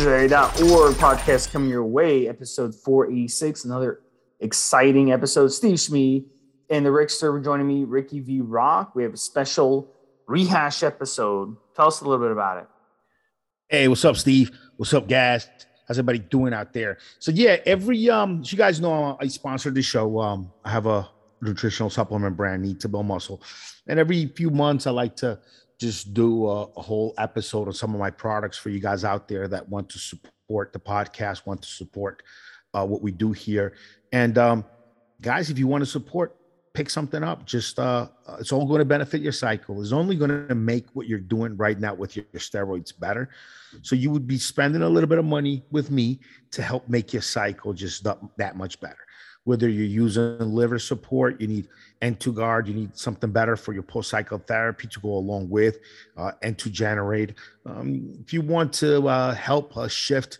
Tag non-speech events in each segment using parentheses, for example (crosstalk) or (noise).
evolutionary.org podcast coming your way, episode 486, another exciting episode. Steve Schmee and the Rick server joining me, Ricky V Rock. We have a special rehash episode. Tell us a little bit about it. Hey, what's up, Steve? What's up, guys? How's everybody doing out there? So yeah, every um, you guys know I sponsor the show. Um, I have a nutritional supplement brand, Need to Build Muscle, and every few months I like to just do a, a, whole episode on some of my products for you guys out there that want to support the podcast, want to support uh, what we do here. And um, guys, if you want to support, pick something up. Just uh, it's all going to benefit your cycle. It's only going to make what you're doing right now with your, your steroids better. So you would be spending a little bit of money with me to help make your cycle just that much better whether you're using liver support, you need N2 guard, you need something better for your post cycle therapy to go along with uh, N2 generate. Um, if you want to uh, help uh, shift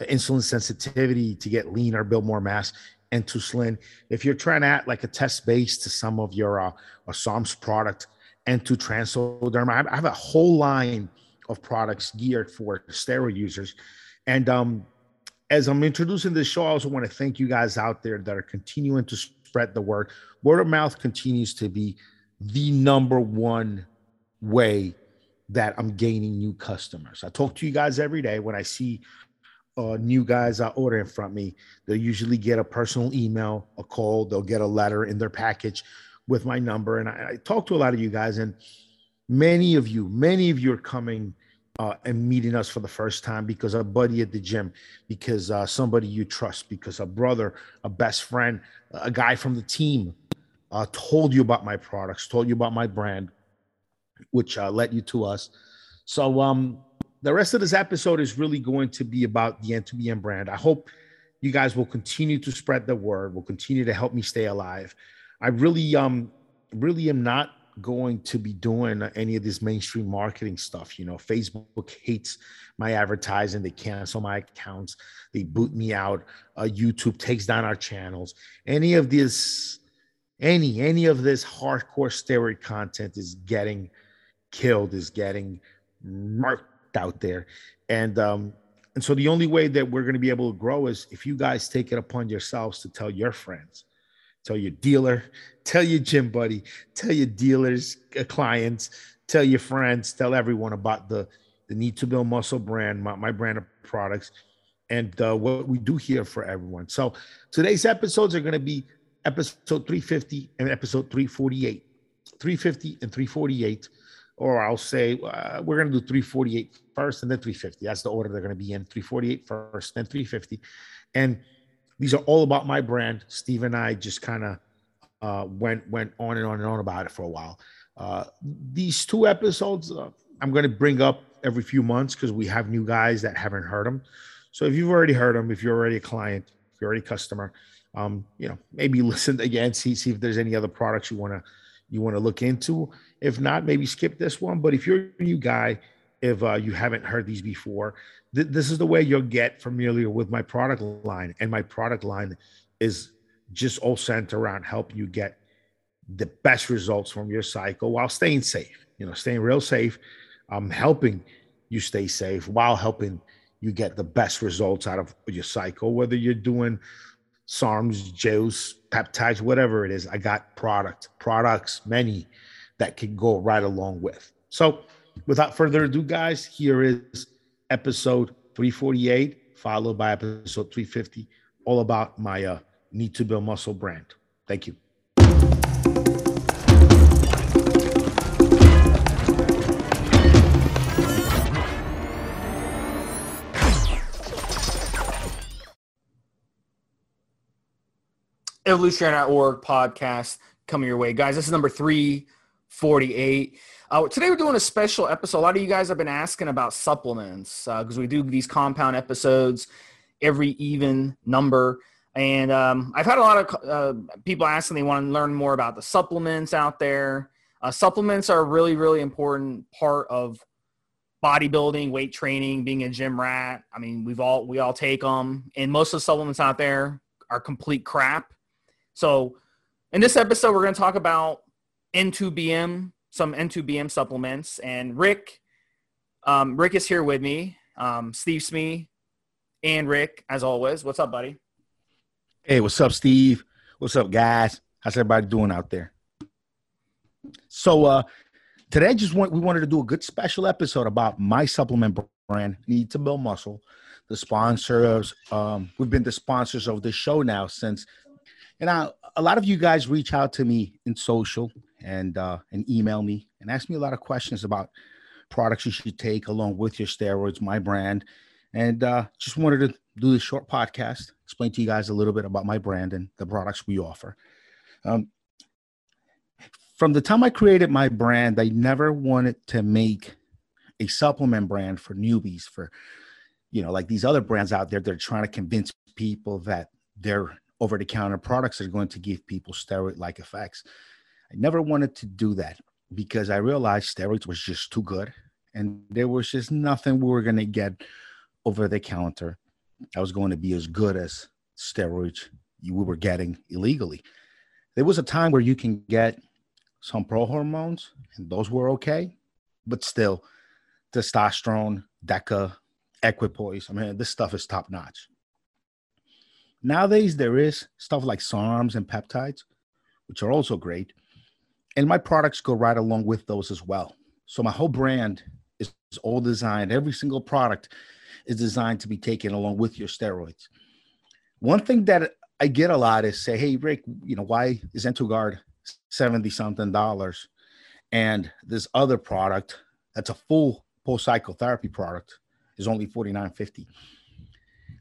insulin sensitivity to get leaner, build more mass, N2Slin. If you're trying to add like a test base to some of your uh, SARM's product, N2 Transderma, I have a whole line of products geared for steroid users. And um, as I'm introducing this show, I also want to thank you guys out there that are continuing to spread the word. Word of mouth continues to be the number one way that I'm gaining new customers. I talk to you guys every day when I see uh, new guys are ordering from me. They'll usually get a personal email, a call, they'll get a letter in their package with my number. And I, I talk to a lot of you guys, and many of you, many of you are coming uh, and meeting us for the first time because a buddy at the gym, because uh, somebody you trust, because a brother, a best friend, a guy from the team uh, told you about my products, told you about my brand, which uh, led you to us. So um, the rest of this episode is really going to be about the N2BM brand. I hope you guys will continue to spread the word, will continue to help me stay alive. I really, um, really am not going to be doing any of this mainstream marketing stuff. You know, Facebook hates my advertising. They cancel my accounts. They boot me out. Uh, YouTube takes down our channels. Any of this, any any of this hardcore steroid content is getting killed. Is getting marked out there, and um, and so the only way that we're going to be able to grow is if you guys take it upon yourselves to tell your friends tell your dealer, tell your gym buddy, tell your dealers, uh, clients, tell your friends, tell everyone about the the Need to Build Muscle brand, my, my brand of products, and uh, what we do here for everyone. So today's episodes are going to be episode 350 and episode 348, 350 and 348. Or I'll say uh, we're going to do 348 first and then 350. That's the order they're going to be in 348 first, then 350. And these are all about my brand. Steve and I just kind of uh, went went on and on and on about it for a while. Uh, these two episodes uh, I'm going to bring up every few months because we have new guys that haven't heard them. So if you've already heard them, if you're already a client, if you're already a customer, um, you know maybe (laughs) listen again, see see if there's any other products you want to you want to look into. If not, maybe skip this one. But if you're a new guy, if uh, you haven't heard these before, th- this is the way you'll get familiar with my product line. And my product line is just all centered around helping you get the best results from your cycle while staying safe. You know, staying real safe. I'm helping you stay safe while helping you get the best results out of your cycle, whether you're doing SARMs, JOs, peptides, whatever it is. I got product, products, many that can go right along with. So, without further ado, guys, here is episode 348, followed by episode 350, all about my uh, Need to Build Muscle brand. Thank you. Evolutionary.org podcast coming your way. Guys, this is number 348. Uh, today we're doing a special episode. A lot of you guys have been asking about supplements because uh, we do these compound episodes every even number. And um, I've had a lot of uh, people asking they want to learn more about the supplements out there. Uh, supplements are a really, really important part of bodybuilding, weight training, being a gym rat. I mean, we've all we all take them, and most of the supplements out there are complete crap. So, in this episode, we're going to talk about N2BM some N2BM supplements. And Rick, um, Rick is here with me. Um, Steve Smee and Rick, as always. What's up, buddy? Hey, what's up, Steve? What's up, guys? How's everybody doing out there? So uh today just want we wanted to do a good special episode about my supplement brand, Need to Build Muscle. The sponsors, um, we've been the sponsors of the show now since and I, a lot of you guys reach out to me in social and uh, and email me and ask me a lot of questions about products you should take along with your steroids, my brand, and uh, just wanted to do this short podcast, explain to you guys a little bit about my brand and the products we offer. Um, from the time I created my brand, I never wanted to make a supplement brand for newbies, for you know, like these other brands out there. They're trying to convince people that they're over-the-counter products are going to give people steroid-like effects. I never wanted to do that because I realized steroids was just too good, and there was just nothing we were going to get over the counter I was going to be as good as steroids you we were getting illegally. There was a time where you can get some pro hormones, and those were okay, but still, testosterone, DECA, equipoise. I mean, this stuff is top notch. Nowadays, there is stuff like SARMs and peptides, which are also great. And my products go right along with those as well. So my whole brand is all designed, every single product is designed to be taken along with your steroids. One thing that I get a lot is say, hey, Rick, you know, why is N2Guard 70 something dollars? And this other product that's a full post cycle therapy product is only 49.50.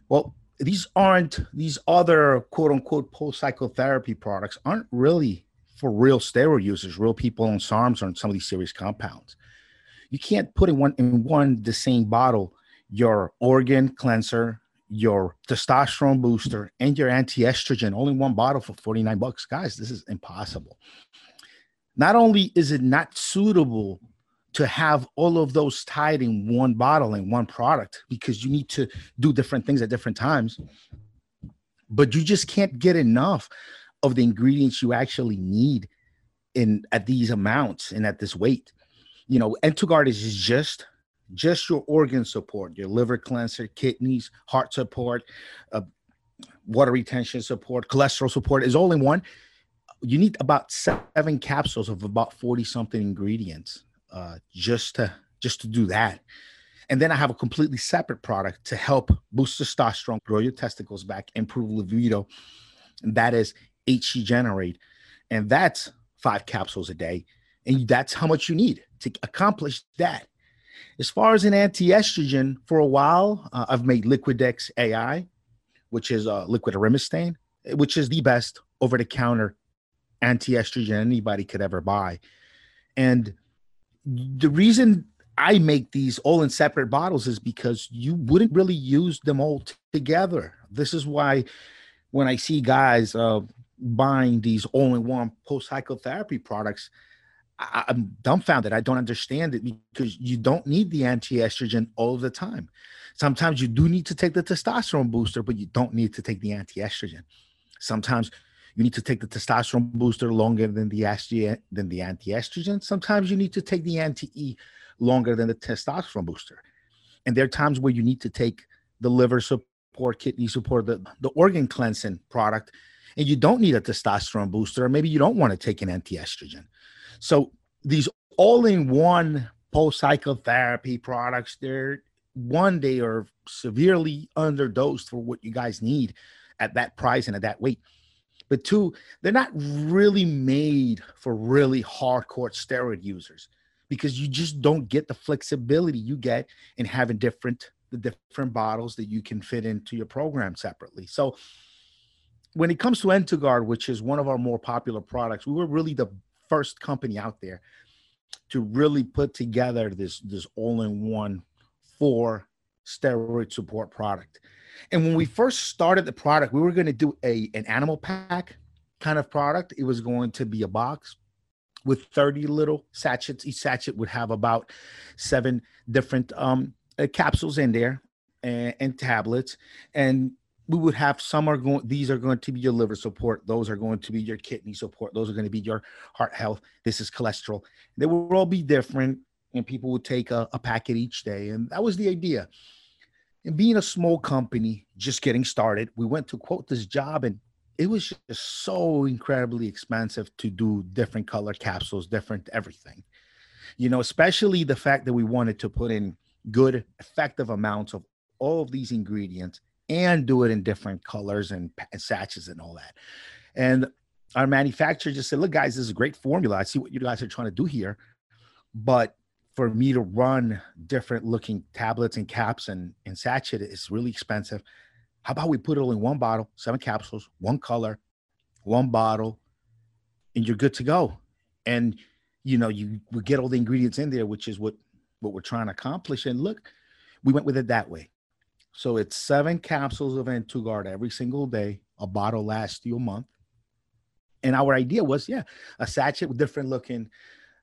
Well, these aren't these other quote unquote post cycle therapy products aren't really for real steroid users, real people on SARMs or on some of these serious compounds. You can't put in one in one the same bottle your organ cleanser, your testosterone booster, and your anti-estrogen all in one bottle for 49 bucks. Guys, this is impossible. Not only is it not suitable to have all of those tied in one bottle in one product because you need to do different things at different times, but you just can't get enough of the ingredients you actually need in at these amounts and at this weight. You know, N2Guard is just just your organ support, your liver cleanser, kidneys, heart support, uh, water retention support, cholesterol support is all in one. You need about seven capsules of about 40 something ingredients uh, just to just to do that. And then I have a completely separate product to help boost testosterone, grow your testicles back, improve libido. And that is HC Generate. And that's five capsules a day. And that's how much you need to accomplish that. As far as an anti-estrogen, for a while, uh, I've made Liquidex AI, which is uh, liquid arimistane, which is the best over-the-counter anti-estrogen anybody could ever buy. And the reason I make these all in separate bottles is because you wouldn't really use them all together. This is why when I see guys uh, buying these all-in-one post-cycle therapy products, I, am dumbfounded. I don't understand it because you don't need the anti-estrogen all the time. Sometimes you do need to take the testosterone booster, but you don't need to take the anti-estrogen. Sometimes you need to take the testosterone booster longer than the estrogen than the anti-estrogen. Sometimes you need to take the anti-E longer than the testosterone booster. And there are times where you need to take the liver support, kidney support, the, the organ cleansing product, and you don't need a testosterone booster, or maybe you don't want to take an anti-estrogen. So these all-in-one post-cycle therapy products, they're one, they are severely underdosed for what you guys need at that price and at that weight. But two, they're not really made for really hardcore steroid users because you just don't get the flexibility you get in having different the different bottles that you can fit into your program separately. So when it comes to N2Guard, which is one of our more popular products, we were really the first company out there to really put together this this all-in-one for steroid support product. And when we first started the product, we were going to do a an animal pack kind of product. It was going to be a box with 30 little sachets. Each sachet would have about seven different um, uh, capsules in there and, and tablets. And we would have some are going these are going to be your liver support those are going to be your kidney support those are going to be your heart health this is cholesterol they will all be different and people would take a, a packet each day and that was the idea And being a small company, just getting started, we went to quote this job and it was just so incredibly expensive to do different color capsules, different everything. You know, especially the fact that we wanted to put in good, effective amounts of all of these ingredients and do it in different colors and, and sachets and all that. And our manufacturer just said, look, guys, this is a great formula. I see what you guys are trying to do here. But for me to run different looking tablets and caps and, and sachet is really expensive. How about we put it all in one bottle, seven capsules, one color, one bottle, and you're good to go. And you know, you get all the ingredients in there, which is what what we're trying to accomplish. And look, we went with it that way. So it's seven capsules of N2Guard every single day. A bottle lasts you a month. And our idea was, yeah, a sachet with different looking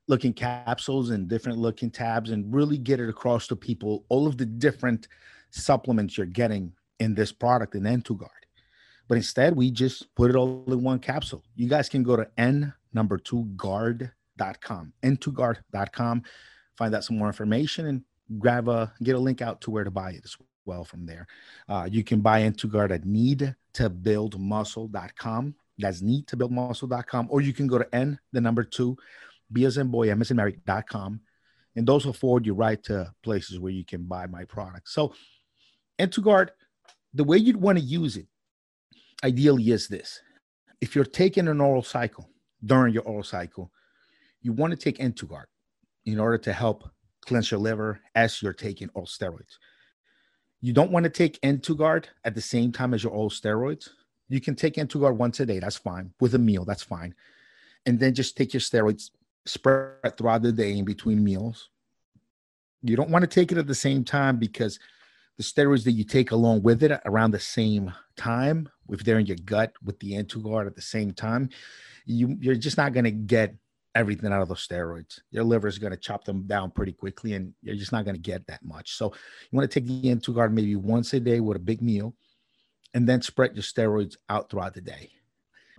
looking capsules and different looking tabs and really get it across to people all of the different supplements you're getting in this product in N2Guard. But instead, we just put it all in one capsule. You guys can go to N number two guard.com, N2Guard.com, find out some more information and grab a get a link out to where to buy it as well from there. Uh, you can buy N2Guard at needtobuildmuscle.com. That's needtobuildmuscle.com. Or you can go to N, the number two, B as in boy, M as in Mary.com. And those will forward you right to places where you can buy my product. So N2Guard, the way you'd want to use it ideally is this. If you're taking an oral cycle during your oral cycle, you want to take N2Guard in order to help cleanse your liver as you're taking oral steroids. You don't want to take N2Guard at the same time as your oral steroids. You can take N2Guard once a day, that's fine. With a meal, that's fine. And then just take your steroids spread throughout the day in between meals. You don't want to take it at the same time because the steroids that you take along with it around the same time, if they're in your gut with the N2Guard at the same time, you, you're just not going to get everything out of those steroids. Your liver is going to chop them down pretty quickly, and you're just not going to get that much. So you want to take the N2Guard maybe once a day with a big meal, and then spread your steroids out throughout the day.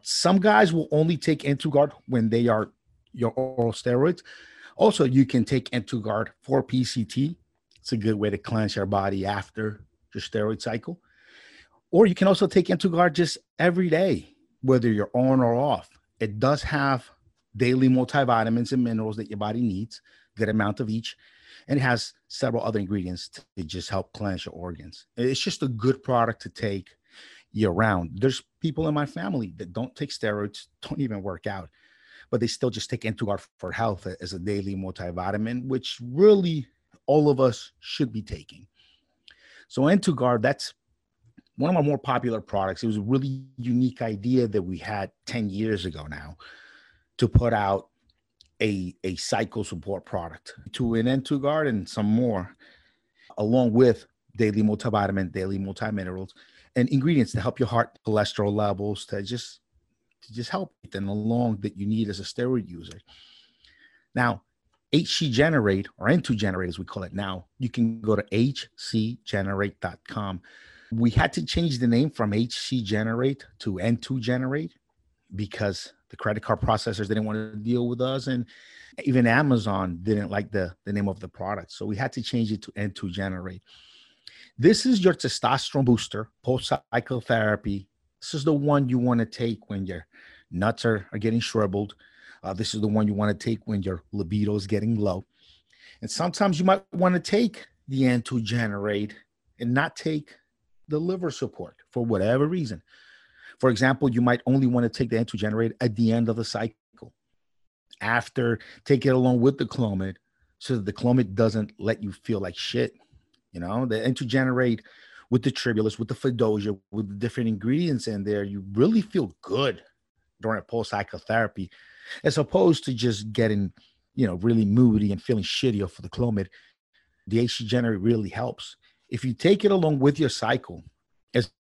Some guys will only take N2Guard when they are your oral steroids. Also, you can take N2Guard for PCT. It's a good way to cleanse your body after your steroid cycle. Or you can also take N2Guard just every day, whether you're on or off. It does have daily multivitamins and minerals that your body needs, good amount of each. And it has several other ingredients to just help cleanse your organs. It's just a good product to take year round. There's people in my family that don't take steroids, don't even work out but they still just take N2Guard for health as a daily multivitamin, which really all of us should be taking. So N2Guard, that's one of my more popular products. It was a really unique idea that we had 10 years ago now to put out a, a cycle support product to an N2Guard and some more, along with daily multivitamin, daily multiminerals, and ingredients to help your heart cholesterol levels, to just to just help them along that you need as a steroid user. Now, HC Generate or N2 Generate, as we call it now, you can go to hcgenerate.com. We had to change the name from HC Generate to N2 Generate because the credit card processors didn't want to deal with us. And even Amazon didn't like the, the name of the product. So we had to change it to N2 Generate. This is your testosterone booster, post cycle therapy this is the one you want to take when your nuts are, are getting shriveled. Uh, this is the one you want to take when your libido is getting low. And sometimes you might want to take the N2 generate and not take the liver support for whatever reason. For example, you might only want to take the N2 generate at the end of the cycle after take it along with the Clomid so that the Clomid doesn't let you feel like shit. You know, the N2 generate with the tribulus, with the Fadogia, with the different ingredients in there, you really feel good during a post cycle therapy, as opposed to just getting, you know, really moody and feeling shitty off of the Clomid. The HC Generate really helps. If you take it along with your cycle,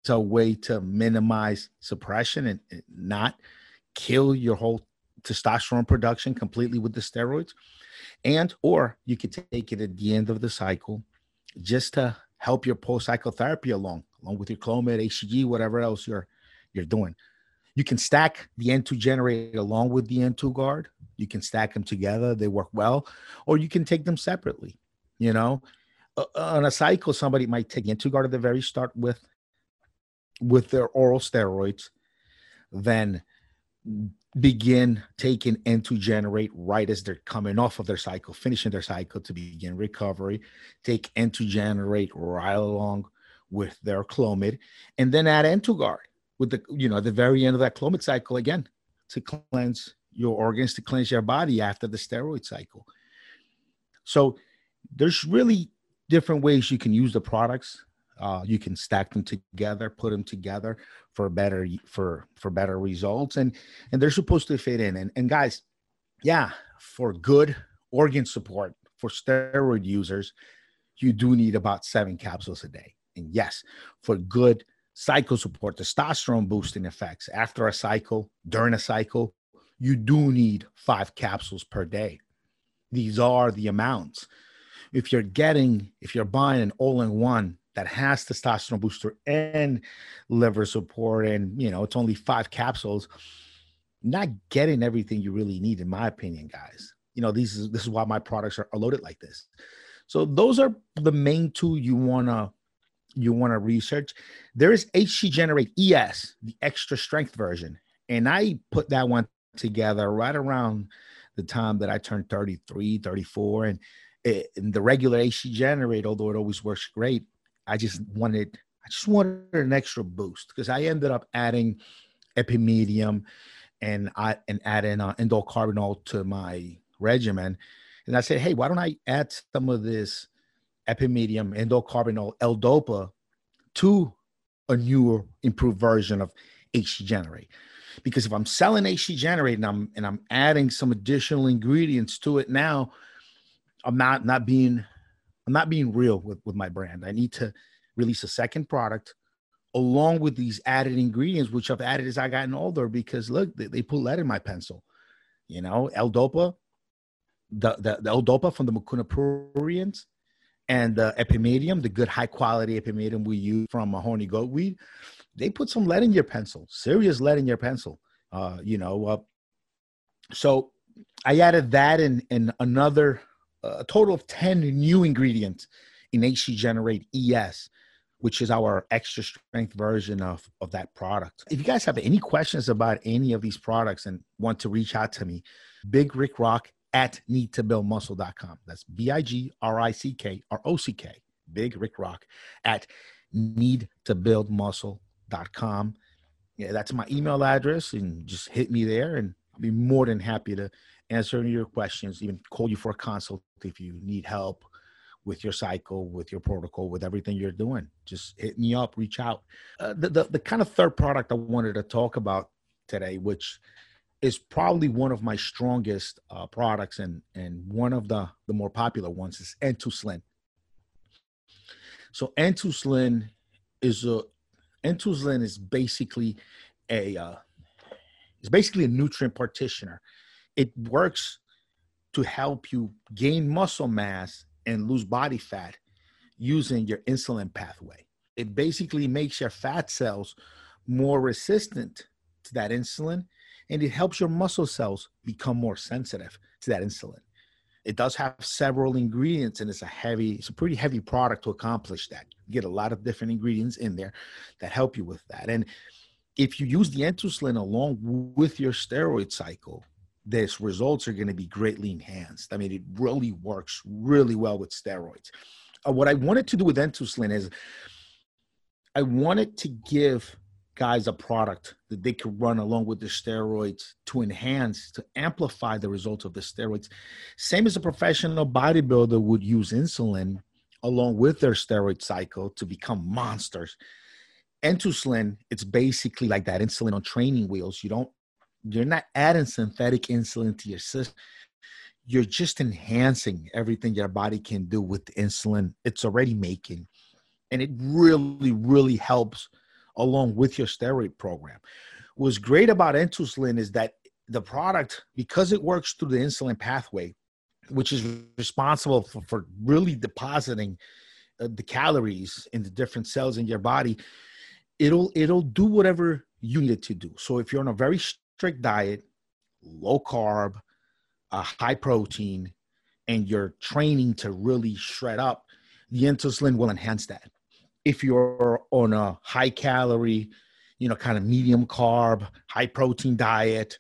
it's a way to minimize suppression and not kill your whole testosterone production completely with the steroids. And or you could take it at the end of the cycle just to help your post cycle therapy along, along with your Clomid, HCG, whatever else you're you're doing. You can stack the N2 generator along with the N2Guard. You can stack them together; they work well, or you can take them separately. You know, uh, on a cycle, somebody might take N2Guard at the very start with with their oral steroids, then begin taking N2 generate right as they're coming off of their cycle, finishing their cycle to begin recovery. Take N2 generate right along with their Clomid, and then add N2Guard with the you know the very end of that Clomid cycle again to cleanse your organs, to cleanse your body after the steroid cycle. So there's really different ways you can use the products. Uh, you can stack them together, put them together for better for for better results, and and they're supposed to fit in. And and guys, yeah, for good organ support for steroid users, you do need about seven capsules a day. And yes, for good cycle support, testosterone boosting effects after a cycle, during a cycle, you do need five capsules per day. These are the amounts if you're getting, if you're buying an all-in-one that has testosterone booster and liver support, and you know it's only five capsules, not getting everything you really need, in my opinion, guys. You know, these is this is why my products are, loaded like this. So those are the main two you wanna you wanna research. There is HC Generate ES, the extra strength version, and I put that one together right around the time that I turned 33, 34, and eh, it, the regular HC generate, although it always works great, I just wanted I just wanted an extra boost because I ended up adding epimedium and I and adding uh, endocarbinol to my regimen, and I said, hey, why don't I add some of this epimedium endocarbinol L-Dopa to a newer improved version of HC generate? Because if I'm selling HC generate and I'm and I'm adding some additional ingredients to it now I'm not not being I'm not being real with with my brand. I need to release a second product along with these added ingredients, which I've added as I gotten older. Because look, they, they put lead in my pencil. You know, L-Dopa, the the, the L-Dopa from the Mucuna pruriens, and the epimedium, the good high quality epimedium we use from a horny goat weed. They put some lead in your pencil, serious lead in your pencil. Uh, you know, uh, so I added that and and another a total of 10 new ingredients in HC Generate ES, which is our extra strength version of, of that product. If you guys have any questions about any of these products and want to reach out to me, Big Rick Rock at needtobuildmuscle.com. That's B I G R I C K R O C K, Big Rick Rock at needtobuildmuscle.com. Yeah, that's my email address, and just hit me there, and I'll be more than happy to answer any of your questions, even call you for a consult if you need help with your cycle, with your protocol, with everything you're doing. Just hit me up, reach out. Uh, the, the, the kind of third product I wanted to talk about today, which is probably one of my strongest uh, products and and one of the the more popular ones is N2Slin. So N2Slin is a N2Slin is basically a uh, it's basically a nutrient partitioner it works to help you gain muscle mass and lose body fat using your insulin pathway. It basically makes your fat cells more resistant to that insulin and it helps your muscle cells become more sensitive to that insulin. It does have several ingredients and it's a heavy, it's a pretty heavy product to accomplish that. You get a lot of different ingredients in there that help you with that. And if you use the N2Slin along with your steroid cycle, this results are going to be greatly enhanced. I mean, it really works really well with steroids. Uh, what I wanted to do with N2Slin is I wanted to give guys a product that they could run along with the steroids to enhance, to amplify the results of the steroids. Same as a professional bodybuilder would use insulin along with their steroid cycle to become monsters. N2Slin, it's basically like that insulin on training wheels. You don't you're not adding synthetic insulin to your system you're just enhancing everything your body can do with insulin it's already making. And it really really helps along with your steroid program. What's great about N2Slin is that the product because it works through the insulin pathway which is responsible for, for really depositing uh, the calories in the different cells in your body it'll it'll do whatever you need it to do. So if you're on a very strict diet, low carb, uh, high protein, and you're training to really shred up, the N2Slin will enhance that. If you're on a high calorie, you know, kind of medium carb, high protein diet,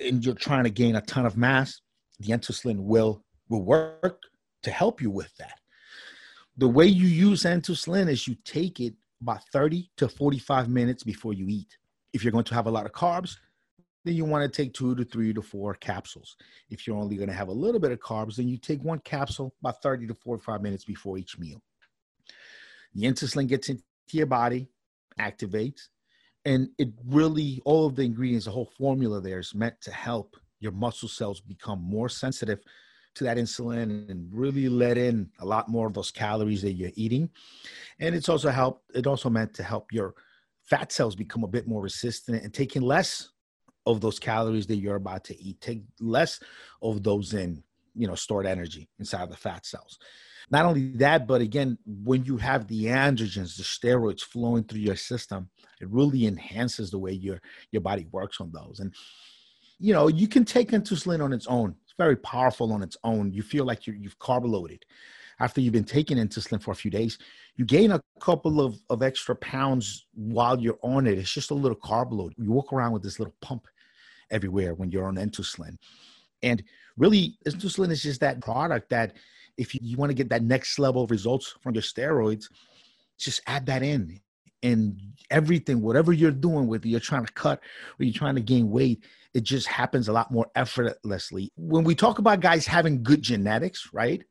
and you're trying to gain a ton of mass, the N2Slin will will work to help you with that. The way you use N2Slin is you take it about 30 to 45 minutes before you eat. If you're going to have a lot of carbs, then you want to take two to three to four capsules. If you're only going to have a little bit of carbs, then you take one capsule about 30 to 45 minutes before each meal. The insulin gets into your body, activates, and it really, all of the ingredients, the whole formula there is meant to help your muscle cells become more sensitive to that insulin and really let in a lot more of those calories that you're eating. And it's also help, it also meant to help your fat cells become a bit more resistant and taking less of those calories that you're about to eat. Take less of those in, you know, stored energy inside of the fat cells. Not only that, but again, when you have the androgens, the steroids flowing through your system, it really enhances the way your your body works on those. And you know, you can take insulin on its own. It's very powerful on its own. You feel like you you've carb loaded. After you've been taking insulin for a few days, you gain a couple of, of extra pounds while you're on it. It's just a little carb load. You walk around with this little pump everywhere when you're on insulin. And really, insulin is just that product that if you, you want to get that next level of results from your steroids, just add that in. And everything, whatever you're doing, whether you're trying to cut or you're trying to gain weight, it just happens a lot more effortlessly. When we talk about guys having good genetics, right?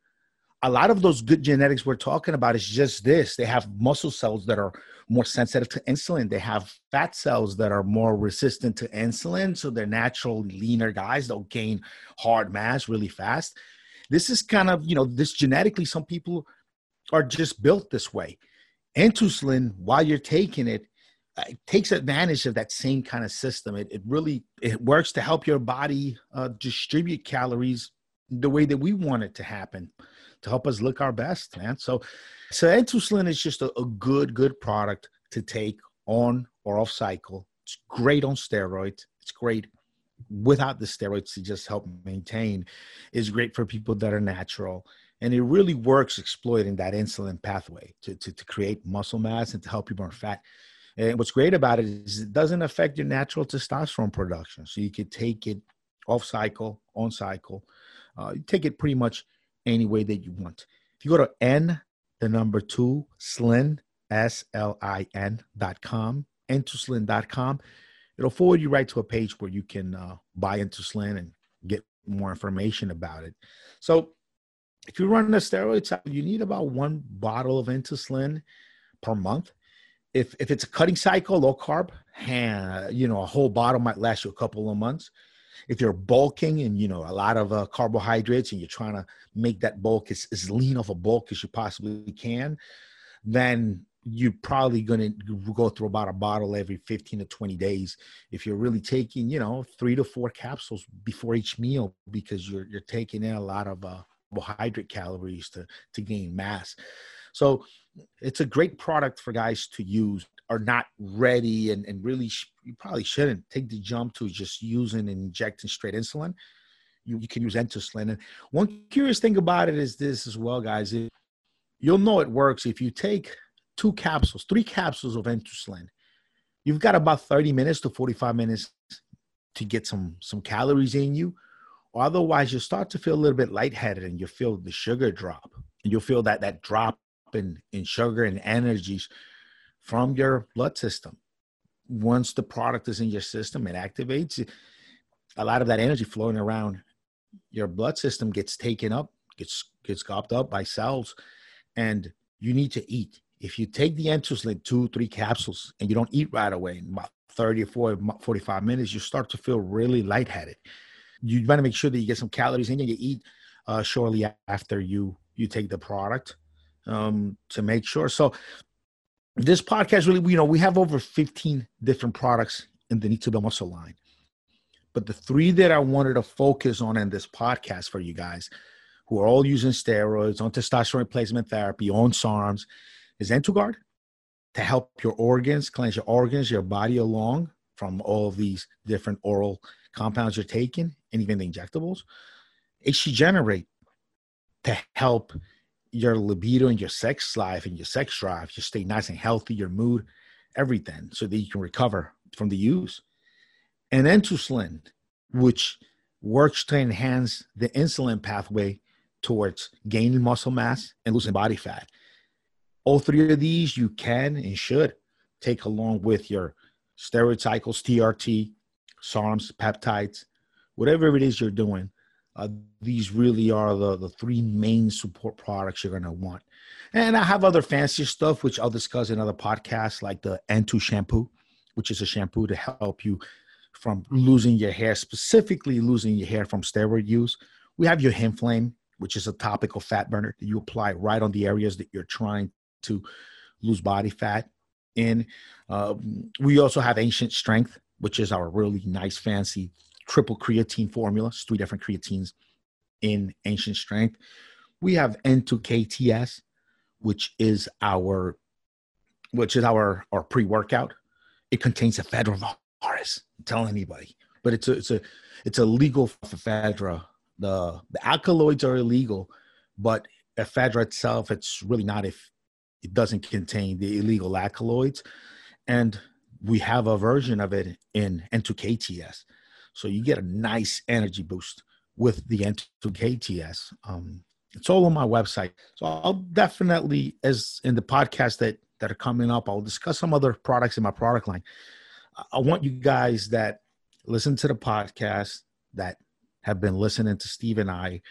a lot of those good genetics we're talking about is just this they have muscle cells that are more sensitive to insulin. They have fat cells that are more resistant to insulin so they're naturally leaner guys they'll gain hard mass really fast. This is kind of you know this genetically some people are just built this way. Insulin while you're taking it uh, it takes advantage of that same kind of system. It, it really it works to help your body uh, distribute calories the way that we want it to happen to help us look our best, man. So, so insulin is just a, a good, good product to take on or off cycle. It's great on steroids. It's great without the steroids to just help maintain. Is great for people that are natural. And it really works exploiting that insulin pathway to, to, to create muscle mass and to help you burn fat. And what's great about it is it doesn't affect your natural testosterone production. So you could take it off cycle, on cycle. Uh, you take it pretty much any way that you want. If you go to N, the number two, Slin, S L I N dot com, dot com, it'll forward you right to a page where you can uh, buy N2Slin and get more information about it. So if you're running a steroid cycle, you need about one bottle of N2Slin per month. If, if it's a cutting cycle, low carb, you know, a whole bottle might last you a couple of months if you're bulking and you know a lot of uh, carbohydrates and you're trying to make that bulk as, as lean of a bulk as you possibly can then you're probably going to go through about a bottle every 15 to 20 days if you're really taking you know three to four capsules before each meal because you're you're taking in a lot of uh, carbohydrate calories to to gain mass. So it's a great product for guys to use are not ready and, and really sh- you probably shouldn't take the jump to just using and injecting straight insulin. You, you can use N2Slin and one curious thing about it is this as well guys. It, you'll know it works if you take two capsules three capsules of N2Slin you've got about 30 minutes to 45 minutes to get some some calories in you. Otherwise you'll start to feel a little bit lightheaded and you'll feel the sugar drop. And you'll feel that that drop in in sugar and energies from your blood system. Once the product is in your system, it activates a lot of that energy flowing around your blood system gets taken up, gets gets gobbed up by cells, and you need to eat. If you take the N2Slin two, three capsules and you don't eat right away in about 30 or 40, 45 minutes, you start to feel really lightheaded. You want to make sure that you get some calories in you. You eat uh, shortly after you you take the product um, to make sure. So this podcast really, you know, we have over 15 different products in the Need to Muscle line. But the three that I wanted to focus on in this podcast for you guys who are all using steroids, on testosterone replacement therapy, on SARMs, is N2Guard to help your organs, cleanse your organs, your body along from all of these different oral compounds you're taking and even the injectables. HC Generate to help your libido and your sex life and your sex drive, you stay nice and healthy, your mood, everything, so that you can recover from the use. And N2Slin, which works to enhance the insulin pathway towards gaining muscle mass and losing body fat. All three of these you can and should take along with your steroid cycles, TRT, SARMs, peptides, whatever it is you're doing. Uh, these really are the, the three main support products you're going to want. And I have other fancy stuff, which I'll discuss in other podcasts, like the N2 shampoo, which is a shampoo to help you from losing your hair, specifically losing your hair from steroid use. We have your Inflame, which is a topical fat burner that you apply right on the areas that you're trying to lose body fat in. Uh, we also have Ancient Strength, which is our really nice, fancy triple creatine formulas, three different creatines in Ancient Strength. We have N2KTS, which is our which is our our pre-workout. It contains ephedra. Tell anybody, but it's a it's a it's a legal ephedra. The the alkaloids are illegal, but ephedra itself, it's really not if it doesn't contain the illegal alkaloids. And we have a version of it in N2KTS. So you get a nice energy boost with the N2KTS. Um, it's all on my website. So I'll definitely, as in the podcast that that are coming up, I'll discuss some other products in my product line. I want you guys that listen to the podcast that have been listening to Steve and I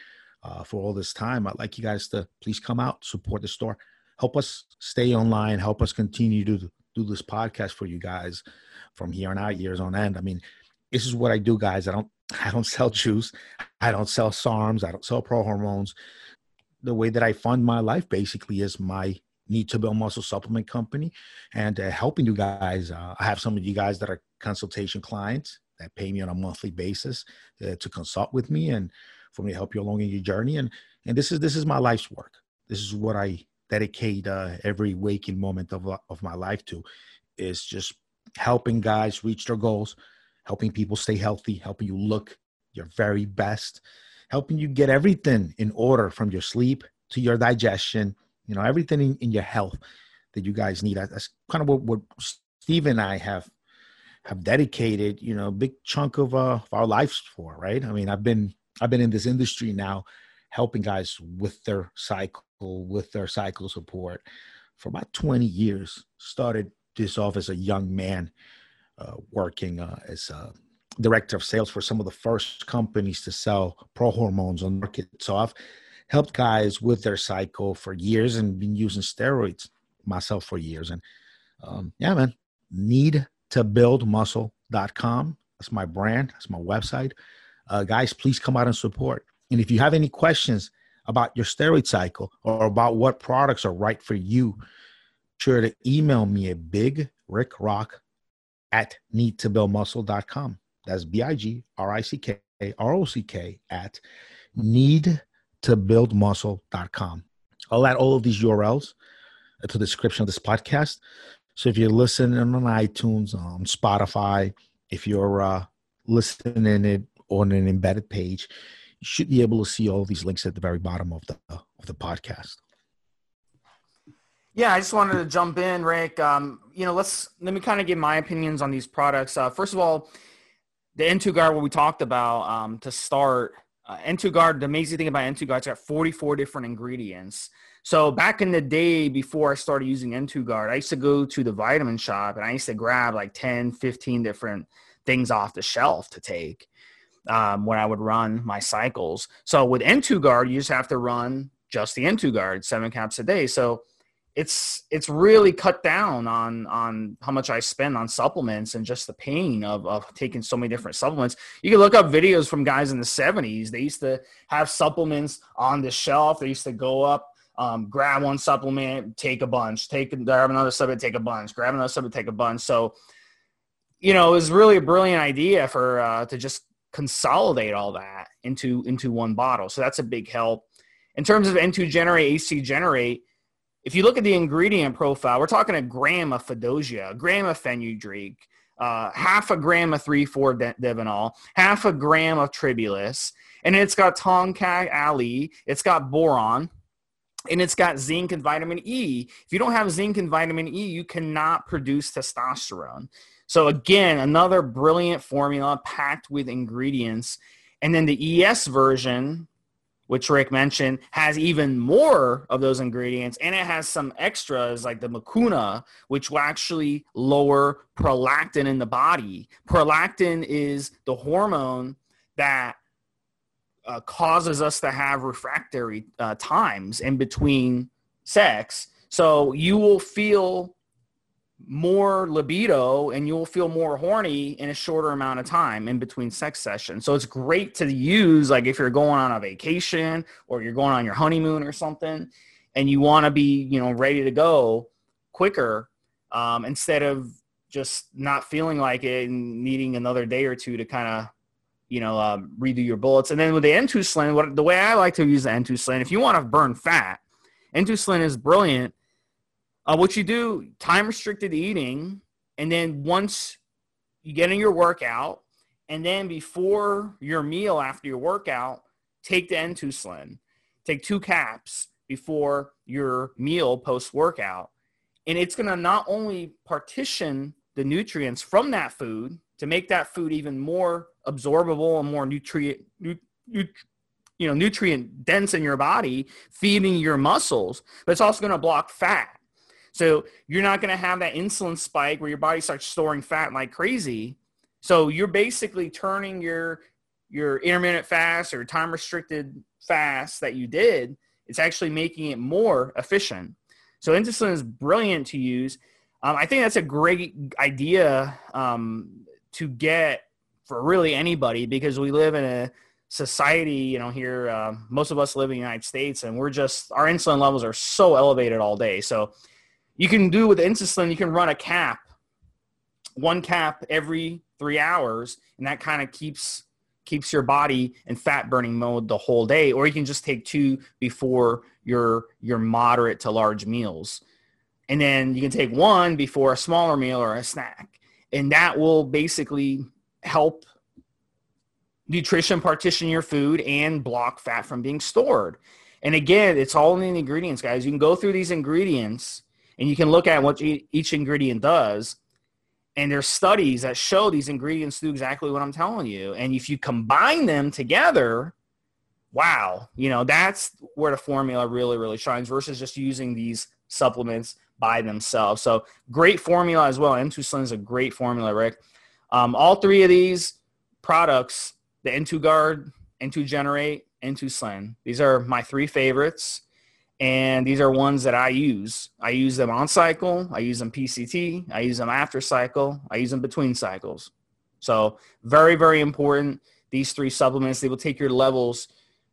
uh, for all this time. I'd like you guys to please come out, support the store, help us stay online, help us continue to do this podcast for you guys from here on out, years on end. I mean, this is what I do, guys. I don't I don't sell juice, I don't sell SARMs, I don't sell pro hormones. The way that I fund my life basically is my need to build muscle supplement company and uh, helping you guys. Uh, I have some of you guys that are consultation clients that pay me on a monthly basis uh, to consult with me and for me to help you along in your journey. And and this is this is my life's work. This is what I dedicate uh, every waking moment of of my life to, is just helping guys reach their goals, helping people stay healthy, helping you look your very best, helping you get everything in order from your sleep to your digestion you know everything in, in your health that you guys need. That's kind of what, what steve and i have have dedicated you know a big chunk of, uh, of our lives for right? I mean i've been i've been in this industry now helping guys with their cycle with their cycle support for about 20 years. Started this off as a young man working uh, as a director of sales for some of the first companies to sell pro hormones on market so i've helped guys with their cycle for years and been using steroids myself for years. And um, yeah, man, need to build muscle.com. That's my brand. That's my website. Uh, guys, please come out and support. And if you have any questions about your steroid cycle or about what products are right for you, sure to email me at bigrickrock at needtobuildmuscle.com. That's B-I-G-R-I-C-K-R-O-C-K at need to buildmuscle.com. I'll add all of these URLs to the description of this podcast. So if you're listening on iTunes, on Spotify, if you're uh, listening it on an embedded page, you should be able to see all these links at the very bottom of the of the podcast. Yeah, I just wanted to jump in, Rick. Um, you know, let's let me kind of give my opinions on these products. Uh, first of all, the N2 guard, what we talked about um, to start uh, N2Guard, the amazing thing about N2Guard, it's got 44 different ingredients. So back in the day before I started using N2Guard, I used to go to the vitamin shop and I used to grab like 10, 15 different things off the shelf to take um, when I would run my cycles. So with N2Guard, you just have to run just the N2Guard, seven caps a day. So it's it's really cut down on on how much I spend on supplements and just the pain of of taking so many different supplements. You can look up videos from guys in the 70s. They used to have supplements on the shelf. They used to go up, um, grab one supplement, take a bunch, take grab another supplement, take a bunch, grab another supplement, take a bunch. So, you know, it was really a brilliant idea for uh, to just consolidate all that into into one bottle. So that's a big help. In terms of N2 Generate, HC Generate if you look at the ingredient profile, we're talking a gram of Fadogia, a gram of fenugreek, uh, half a gram of 3,4-divinol, half a gram of tribulus, and it's got tongkat ali, it's got boron, and it's got zinc and vitamin E. If you don't have zinc and vitamin E, you cannot produce testosterone. So again, another brilliant formula packed with ingredients. And then the ES version, which Rick mentioned, has even more of those ingredients and it has some extras like the mucuna, which will actually lower prolactin in the body. Prolactin is the hormone that uh, causes us to have refractory uh, times in between sex. So you will feel more libido and you'll feel more horny in a shorter amount of time in between sex sessions. So it's great to use like if you're going on a vacation or you're going on your honeymoon or something and you want to be, you know, ready to go quicker um, instead of just not feeling like it and needing another day or two to kind of you know, um, redo your bullets. And then with the N2Slin, what the way I like to use the N2Slin, if you want to burn fat, N2Slin is brilliant uh, what you do, time restricted eating, and then once you get in your workout, and then before your meal after your workout, take the N2 Take two caps before your meal post workout. And it's going to not only partition the nutrients from that food to make that food even more absorbable and more nutrient, nu- nu- you know, nutrient dense in your body, feeding your muscles, but it's also going to block fat. So you're not going to have that insulin spike where your body starts storing fat like crazy. So you're basically turning your your intermittent fast or time restricted fast that you did, it's actually making it more efficient. So N2Slin is brilliant to use. Um, I think that's a great idea um, to get for really anybody because we live in a society, you know, here, uh, most of us live in the United States and we're just, our insulin levels are so elevated all day. So you can do with N2Slin, you can run a cap, one cap every three hours, and that kind of keeps keeps your body in fat burning mode the whole day. Or you can just take two before your your moderate to large meals, and then you can take one before a smaller meal or a snack, and that will basically help nutrition partition your food and block fat from being stored. And again, it's all in the ingredients, guys. You can go through these ingredients and you can look at what each ingredient does. And there's studies that show these ingredients do exactly what i'm telling you. And if you combine them together wow you know that's where the formula really really shines versus just using these supplements by themselves. So great formula as well. N2 is a great formula rick. Um, all three of these products the N2Guard n2 generate N2Slin. These are my three favorites and these are ones that I use. I use them on cycle, I use them PCT, I use them after cycle, I use them between cycles. So very, very important. These three supplements, they will take your levels,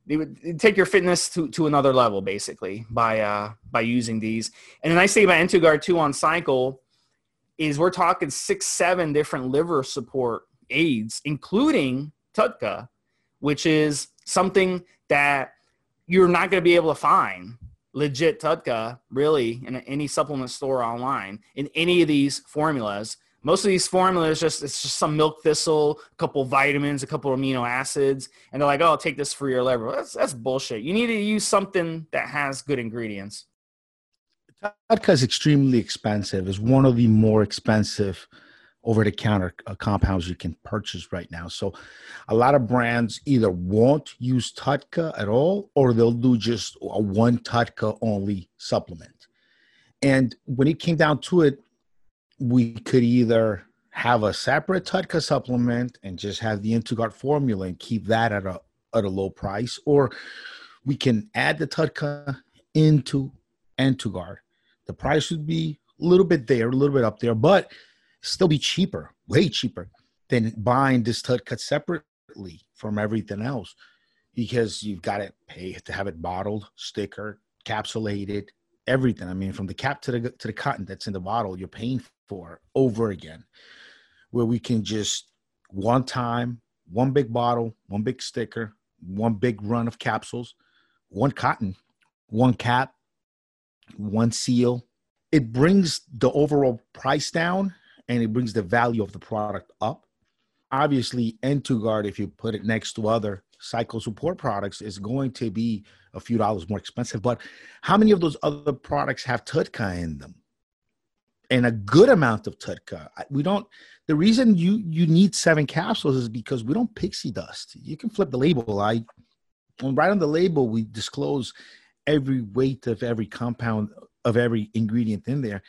they would take your fitness to, to another level basically by uh, by using these. And the nice thing about N2Guard 2 on cycle is we're talking six, seven different liver support aids, including TUDCA, which is something that you're not going to be able to find legit TUDCA really in any supplement store online in any of these formulas. Most of these formulas just it's just some milk thistle, a couple vitamins, a couple amino acids, and they're like, "Oh, take this for your liver." That's that's bullshit. You need to use something that has good ingredients. TUDCA is extremely expensive. It's one of the more expensive over the counter uh, compounds you can purchase right now. So a lot of brands either won't use TUDCA at all or they'll do just a one TUDCA only supplement. And when it came down to it, we could either have a separate TUDCA supplement and just have the N2Guard formula and keep that at a at a low price, or we can add the TUDCA into N2Guard. The price would be a little bit there, a little bit up there, but still be cheaper, way cheaper than buying this cut separately from everything else because you've got to pay to have it bottled, sticker, capsulated, everything. I mean, from the cap to the to the cotton that's in the bottle, you're paying for over again. Where we can just one time, one big bottle, one big sticker, one big run of capsules, one cotton, one cap, one seal. It brings the overall price down and it brings the value of the product up. Obviously, N2Guard, if you put it next to other cycle support products is going to be a few dollars more expensive. But how many of those other products have TUDCA in them? And a good amount of TUDCA. We don't. The reason you you need seven capsules is because we don't pixie dust. You can flip the label. I right on the label we disclose every weight of every compound of every ingredient in there.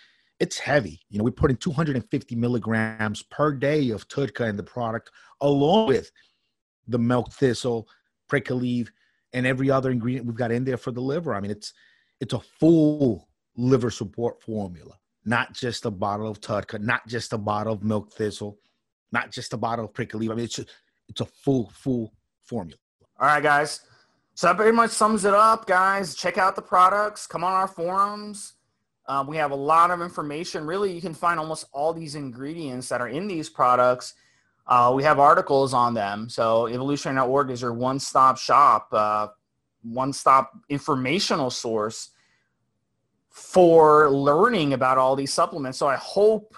It's heavy. You know, we put in 250 milligrams per day of TUDCA in the product, along with the milk thistle, prickly leaf, and every other ingredient we've got in there for the liver. I mean, it's it's a full liver support formula, not just a bottle of TUDCA, not just a bottle of milk thistle, not just a bottle of prickly leaf. I mean, it's a, it's a full full formula. All right, guys. So that pretty much sums it up, guys. Check out the products. Come on our forums. Uh, we have a lot of information. Really, you can find almost all these ingredients that are in these products uh, we have articles on them. So evolutionary.org is your one-stop shop, uh, one-stop informational source for learning about all these supplements. So I hope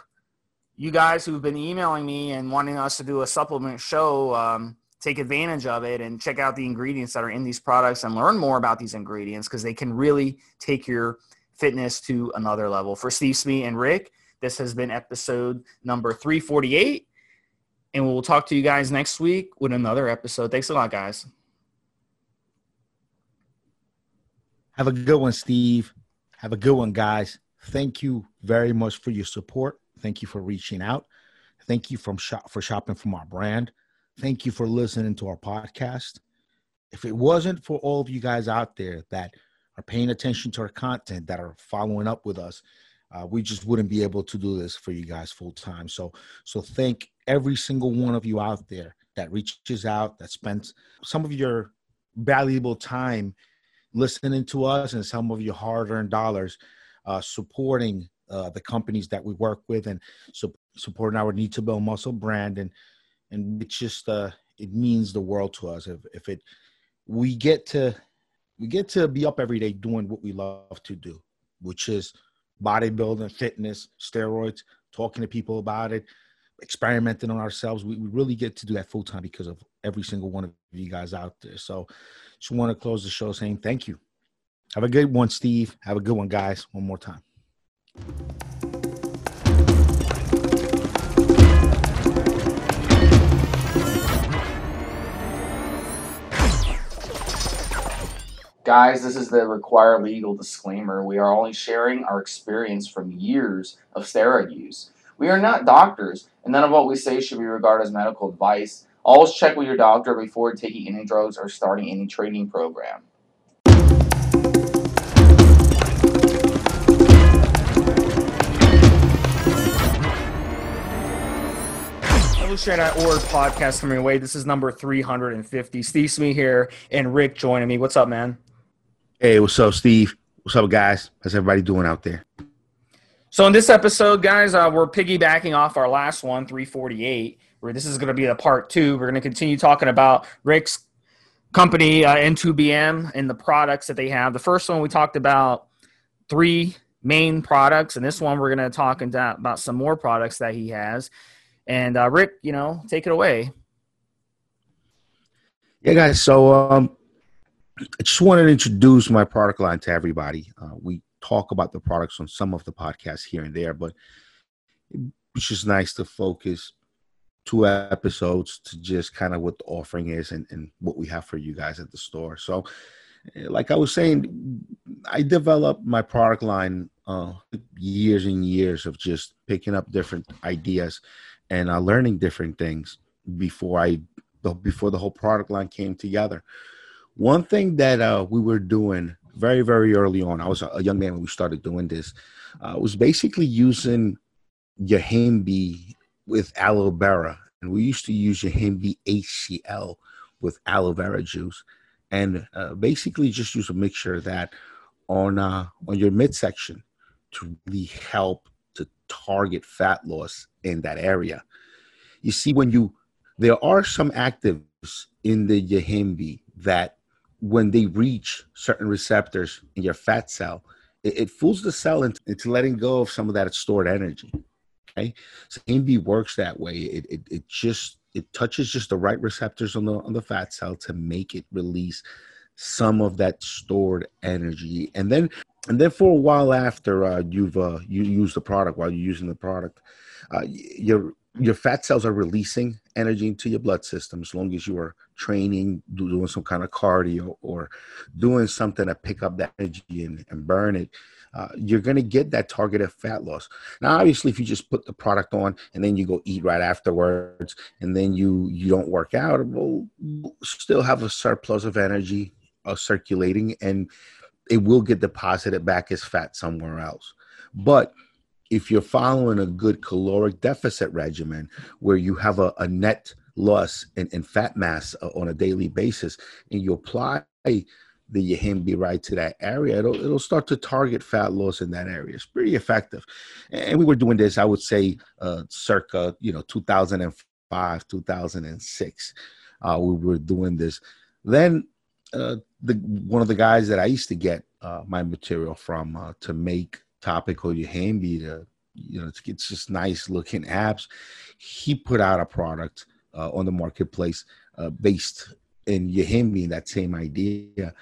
you guys who've been emailing me and wanting us to do a supplement show um, take advantage of it and check out the ingredients that are in these products and learn more about these ingredients because they can really take your fitness to another level. For Steve Smee and Rick, this has been episode number 348 and we'll talk to you guys next week with another episode. Thanks a lot, guys. Have a good one, Steve. Have a good one, guys. Thank you very much for your support. Thank you for reaching out. Thank you from shop for shopping from our brand. Thank you for listening to our podcast. If it wasn't for all of you guys out there that are paying attention to our content, that are following up with us, uh, we just wouldn't be able to do this for you guys full time. So, so thank every single one of you out there that reaches out, that spends some of your valuable time listening to us and some of your hard-earned dollars uh, supporting uh, the companies that we work with and su- supporting our need to build muscle brand and and it just uh, it means the world to us if, if it we get to we get to be up every day doing what we love to do which is bodybuilding fitness steroids talking to people about it experimenting on ourselves. We, we really get to do that full time because of every single one of you guys out there. So just want to close the show saying thank you. Have a good one, Steve. Have a good one, guys. One more time. Guys, this is the required legal disclaimer. We are only sharing our experience from years of steroid use. We are not doctors, and none of what we say should be regarded as medical advice. Always check with your doctor before taking any drugs or starting any training program. Illustrate.org podcast coming away. This is number 350. Steve Smee here and Rick joining me. What's up, man? Hey, what's up, Steve? What's up, guys? How's everybody doing out there? So in this episode, guys, uh, we're piggybacking off our last one, 348, where this is going to be the part two. We're going to continue talking about Rick's company, uh, N2BM, and the products that they have. The first one we talked about three main products, and this one we're going to talk about some more products that he has. And uh, Rick, you know, take it away. Yeah, guys. So um, I just wanted to introduce my product line to everybody. Uh, we talk about the products on some of the podcasts here and there, but it's just nice to focus two episodes to just kind of what the offering is and, and what we have for you guys at the store. So, eh, like I was saying, I developed my product line uh, years and years of just picking up different ideas and uh, learning different things before I before the whole product line came together. One thing that uh, we were doing very very early on. I was a young man when we started doing this. Uh, was basically using yohimbe with aloe vera, and we used to use yohimbe HCl with aloe vera juice, and uh, basically just use a mixture of that on uh, on your midsection to really help to target fat loss in that area. You see, when you there are some actives in the yohimbe that when they reach certain receptors in your fat cell, it, it fools the cell into, into, letting go of some of that stored energy. Okay, so AMB works that way. It, it it just it touches just the right receptors on the on the fat cell to make it release some of that stored energy and then and then for a while after uh, you've uh, you use the product while you're using the product uh, your your fat cells are releasing energy into your blood system as long as you are training doing some kind of cardio or doing something to pick up that energy and, and burn it uh, you're going to get that targeted fat loss. Now, obviously, if you just put the product on and then you go eat right afterwards, and then you you don't work out, will still have a surplus of energy uh, circulating, and it will get deposited back as fat somewhere else. But if you're following a good caloric deficit regimen where you have a, a net loss and, in fat mass uh, on a daily basis and you apply the yohimbe right to that area, it'll it'll start to target fat loss in that area. It's pretty effective. And we were doing this, I would say, uh, circa you know 2005, 2006. Uh, we were doing this. Then uh, the one of the guys that I used to get uh, my material from uh, to make topical yohimbe to you know to get just nice looking abs, he put out a product uh, on the marketplace based in yohimbe, that same idea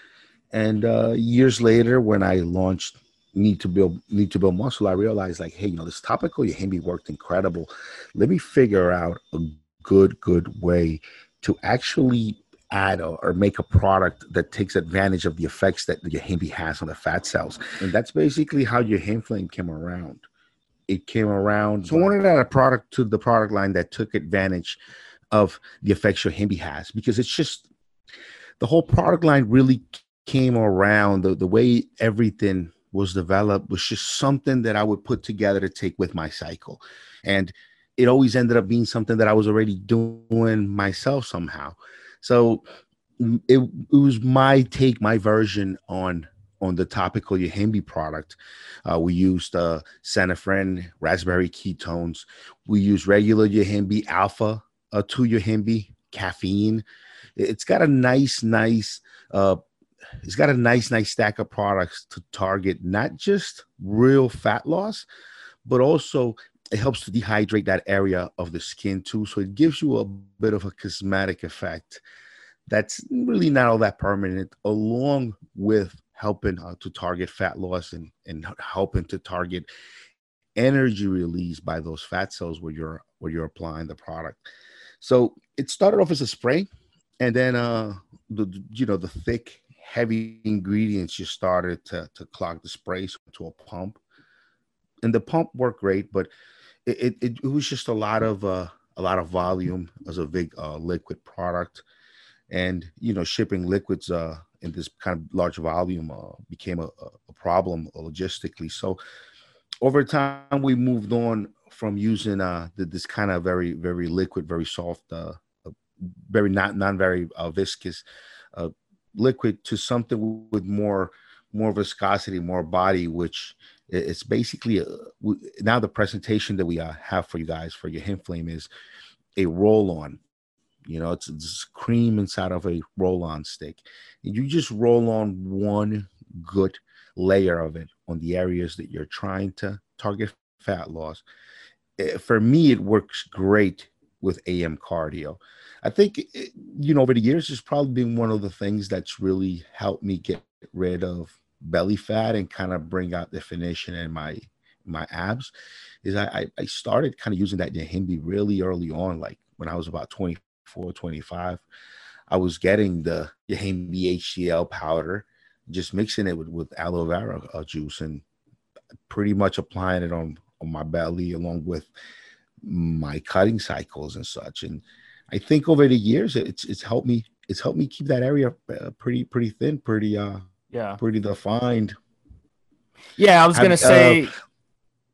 and uh, years later, when I launched Need to Build Need to Build Muscle, I realized like, hey, you know, this topical yohimbe worked incredible. Let me figure out a good, good way to actually add or, or make a product that takes advantage of the effects that the yohimbe has on the fat cells. And that's basically how your Flame came around. It came around. So I wanted to add a product to the product line that took advantage of the effects your yohimbe has because it's just the whole product line really came around, the, the way everything was developed was just something that I would put together to take with my cycle. And it always ended up being something that I was already doing myself somehow. So it, it was my take, my version on on the topical yohimbe product. Uh, we used uh, synephrine raspberry ketones. We use regular yohimbe alpha uh, to yohimbe caffeine. It's got a nice, nice uh, it's got a nice, nice stack of products to target not just real fat loss, but also it helps to dehydrate that area of the skin too. So it gives you a bit of a cosmetic effect that's really not all that permanent, along with helping uh, to target fat loss and, and helping to target energy release by those fat cells where you're where you're applying the product. So it started off as a spray, and then uh the you know the thick heavy ingredients just started to, to clog the sprays to a pump. And the pump worked great, but it, it, it was just a lot of uh, a lot of volume as a big uh, liquid product. And you know, shipping liquids uh, in this kind of large volume uh, became a, a problem logistically. So over time, we moved on from using uh, the, this kind of very very liquid, very soft, uh, very not non very uh, viscous uh, liquid to something with more more viscosity, more body, which it's basically a, now the presentation that we uh, have for you guys for your YohimFlame is a roll on. You know, it's, it's cream inside of a roll on stick. And you just roll on one good layer of it on the areas that you're trying to target fat loss. Eh, for me, it works great with AM cardio. I think, eh, you know, over the years, it's probably been one of the things that's really helped me get rid of belly fat and kind of bring out definition in my my abs. Is I I started kind of using that yohimbe really early on, like when I was about 24, 25. I was getting the yohimbe HCl powder, just mixing it with, with aloe vera uh, juice and pretty much applying it on on my belly along with my cutting cycles and such. And I think over the years, it's it's helped me. It's helped me keep that area uh, pretty pretty thin, pretty uh yeah, pretty defined. Yeah, I was gonna I, say. Uh,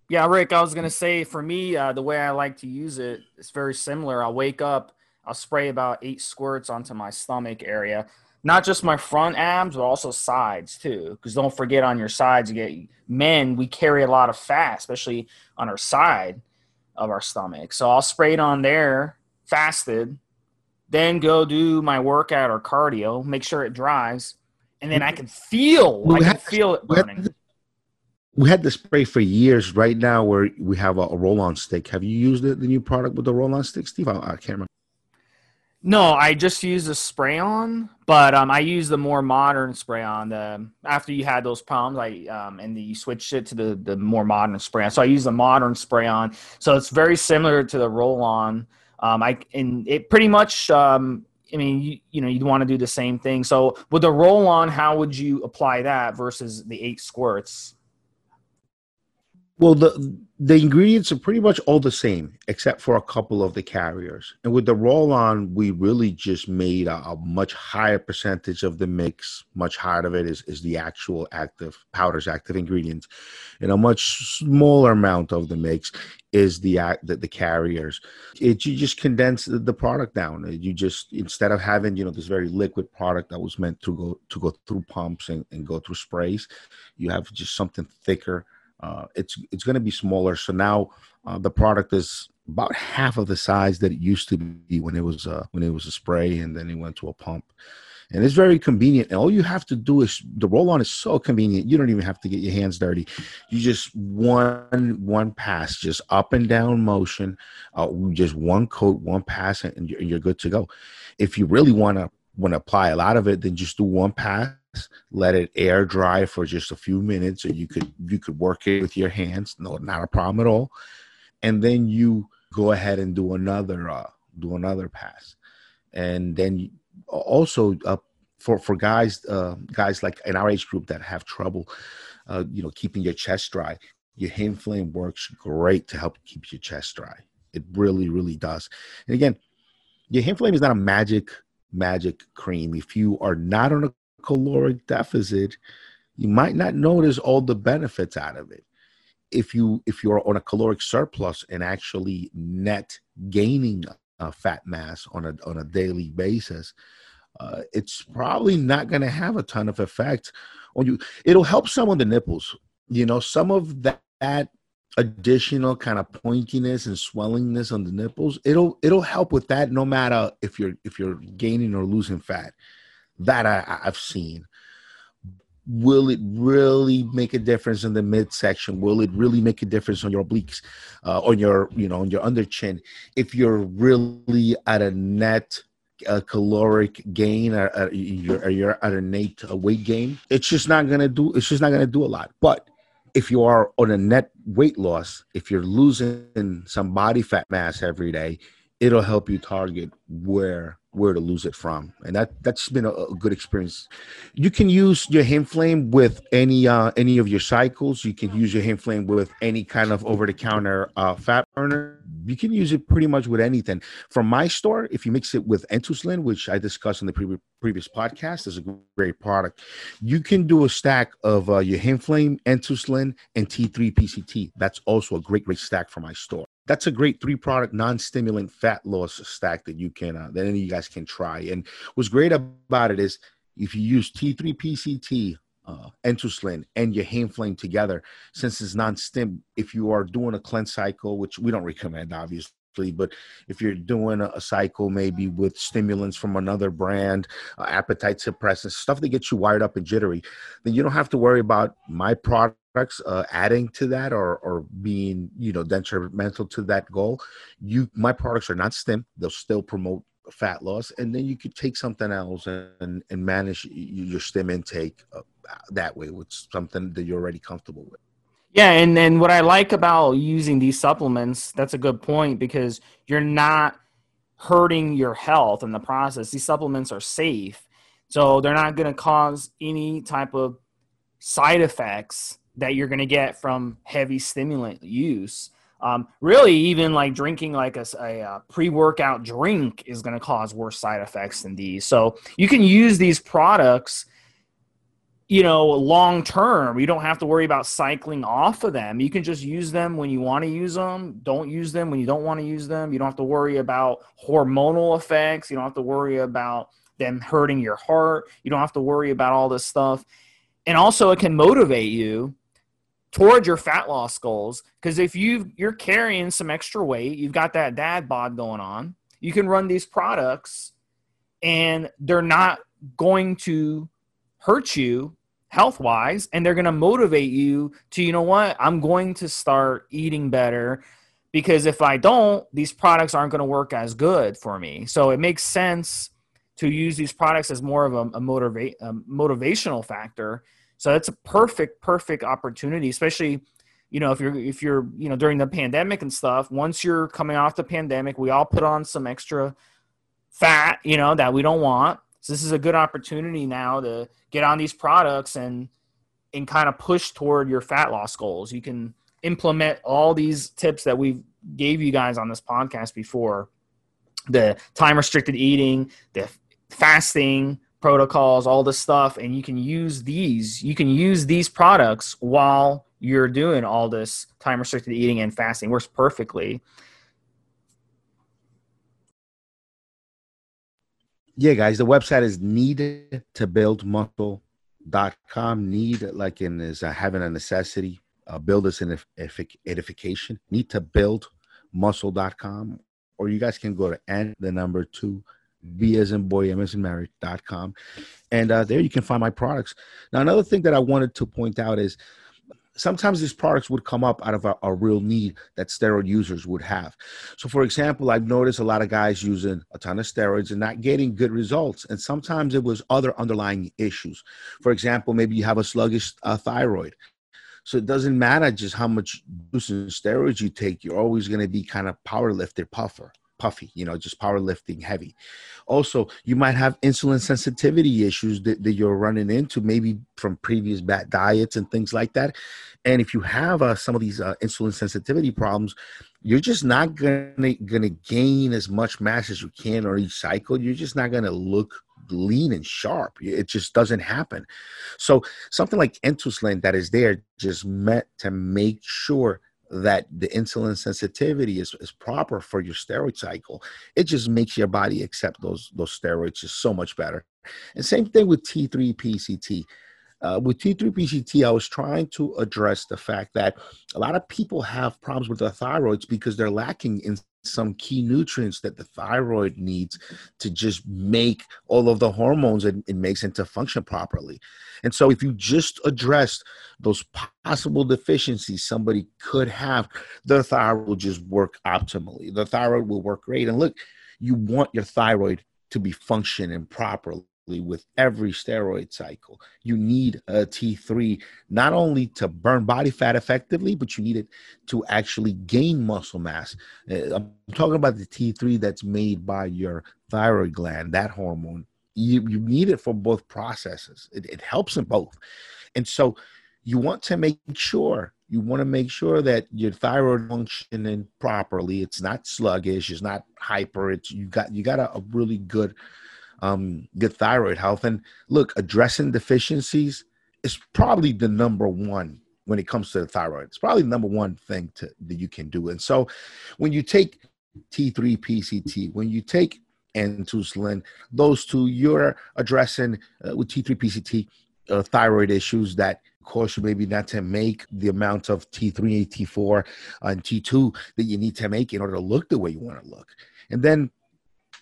yeah, Rick, I was gonna say for me, uh, the way I like to use it, it's very similar. I'll wake up, I'll spray about eight squirts onto my stomach area, not just my front abs, but also sides too. Because don't forget, on your sides, you get men. We carry a lot of fat, especially on our side of our stomach. So I'll spray it on there, fasted, then go do my workout or cardio, make sure it dries, and then I can feel, we I can feel it burning. We had, we had the spray for years. Right now, where we have a, a roll-on stick. Have you used it, the new product with the roll-on stick, Steve? I, I can't remember. No, I just use a spray on, but um, I use the more modern spray on. The after you had those problems, I um, and the, you switched it to the the more modern spray on. So I use the modern spray on. So it's very similar to the roll on. Um, I and it pretty much. Um, I mean, you, you know, you'd want to do the same thing. So with the roll on, how would you apply that versus the eight squirts? Well, the the ingredients are pretty much all the same, except for a couple of the carriers. And with the roll on, we really just made a, a, much higher percentage of the mix. Much higher of it is, is the actual active powders, active ingredients, and a much smaller amount of the mix is the the, the carriers. It you just condense the, the product down. You just instead of having you know this very liquid product that was meant to go to go through pumps and, and go through sprays, you have just something thicker uh, it's it's going to be smaller. So now uh, the product is about half of the size that it used to be when it was uh, when it was a spray, and then it went to a pump. And it's very convenient. And all you have to do is the roll on is so convenient. You don't even have to get your hands dirty. You just one one pass, just up and down motion, uh, just one coat, one pass, and you're, and you're good to go. If you really want to want to apply a lot of it, then just do one pass let it air dry for just a few minutes, or you could you could work it with your hands. No, not a problem at all. And then you go ahead and do another uh, do another pass, and then also uh, for for guys uh, guys like in our age group that have trouble, uh, you know, keeping your chest dry. Your YohimFlame works great to help keep your chest dry. It really, really does. And again, your YohimFlame is not a magic magic cream. If you are not on a caloric deficit, you might not notice all the benefits out of it. If you if you're on a caloric surplus and actually net gaining uh, fat mass on a on a daily basis, uh, it's probably not going to have a ton of effect on you. It'll help some of the nipples. You know, some of that, that additional kind of pointiness and swellingness on the nipples. It'll it'll help with that no matter if you're if you're gaining or losing fat that I, I've seen. Will it really make a difference in the midsection? Will it really make a difference on your obliques, uh, on your you know on your under chin? If you're really at a net uh, caloric gain or, or, you're, or you're at a net weight gain, it's just not gonna do. It's just not gonna do a lot. But if you are on a net weight loss, if you're losing some body fat mass every day, it'll help you target where where to lose it from. And that that's been a, a good experience. You can use your YohimFlame with any uh any of your cycles. You can use your YohimFlame with any kind of over-the-counter uh fat burner. You can use it pretty much with anything. From my store if you mix it with N2Slin which i discussed in the pre- previous podcast is a great product. You can do a stack of uh, your YohimFlame N2Slin and t3 pct that's also a great great stack for my store. That's a great three product non-stimulant fat loss stack that you can uh, that any of you guys can try. And what's great about it is if you use T3 PCT, uh, N2Slin, and your YohimFlame together, since it's non-stim, if you are doing a cleanse cycle, which we don't recommend, obviously, but if you're doing a, a cycle maybe with stimulants from another brand, uh, appetite suppressants, stuff that gets you wired up and jittery, then you don't have to worry about my product products uh, adding to that or or being you know detrimental to that goal you my products are not stim they'll still promote fat loss and then you could take something else and and manage your stim intake uh, that way with something that you're already comfortable with. Yeah and then what i like about using these supplements that's a good point because you're not hurting your health in the process. These supplements are safe so they're not going to cause any type of side effects that you're going to get from heavy stimulant use. Um, really, even like drinking like a, a, a pre-workout drink is going to cause worse side effects than these. So you can use these products, you know, long term. You don't have to worry about cycling off of them. You can just use them when you want to use them. Don't use them when you don't want to use them. You don't have to worry about hormonal effects. You don't have to worry about them hurting your heart. You don't have to worry about all this stuff. And also, it can motivate you towards your fat loss goals because if you you're carrying some extra weight you've got that dad bod going on you can run these products and they're not going to hurt you health wise and they're going to motivate you to you know what i'm going to start eating better because if I don't, these products aren't going to work as good for me. So it makes sense to use these products as more of a, a, motiva- a motivational factor. So that's a perfect, perfect opportunity, especially you know if you're if you're you know during the pandemic and stuff once you're coming off the pandemic we all put on some extra fat you know that we don't want. So this is a good opportunity now to get on these products and and kind of push toward your fat loss goals. You can implement all these tips that we gave you guys on this podcast before. The time restricted eating the fasting protocols all this stuff and you can use these you can use these products while you're doing all this time restricted eating and fasting. Works perfectly. Yeah guys the website is needed to build muscle.com need like in is uh, having a necessity uh, build us an edification. Need to build muscle.com or you guys can go to and the number two b as in boy m as in marriage.com and uh, there you can find my products now another thing that i wanted to point out is sometimes these products would come up out of a, a, real need that steroid users would have. So, for example, I've noticed a lot of guys using a ton of steroids and not getting good results. And sometimes it was other underlying issues. For example, maybe you have a sluggish uh, thyroid. So it doesn't matter just how much steroids you take, you're always going to be kind of power lifter puffer puffy, you know, just powerlifting heavy. Also, you might have insulin sensitivity issues that, that you're running into, maybe from previous bad diets and things like that. And if you have uh, some of these uh, insulin sensitivity problems, you're just not gonna gonna gain as much mass as you can on each cycle. You're just not gonna look lean and sharp. It just doesn't happen. So something like N2Slin that is there just meant to make sure that the insulin sensitivity is, is proper for your steroid cycle it just makes your body accept those those steroids just so much better. And same thing with t3 pct uh, with T3 PCT, I was trying to address the fact that a lot of people have problems with their thyroids because they're lacking in some key nutrients that the thyroid needs to just make all of the hormones it, it makes into function properly. And so, if you just address those possible deficiencies somebody could have, the thyroid will just work optimally. The thyroid will work great. And look, you want your thyroid to be functioning properly with every steroid cycle. You need a T3 not only to burn body fat effectively, but you need it to actually gain muscle mass. Uh, I'm talking about the T3 that's made by your thyroid gland, that hormone. You, you need it for both processes, it, it helps in both. And so you want to make sure you want to make sure that your thyroid functioning properly it's not sluggish it's not hyper it's you got you got a, a really good um, good thyroid health. And look, addressing deficiencies is probably the number one when it comes to the thyroid. It's probably the number one thing to, that you can do. And so when you take T3 PCT, when you take N2Slin, those two, you're addressing uh, with T3 PCT uh, thyroid issues that cause you maybe not to make the amount of T3, and T4, and T2 that you need to make in order to look the way you want to look. And then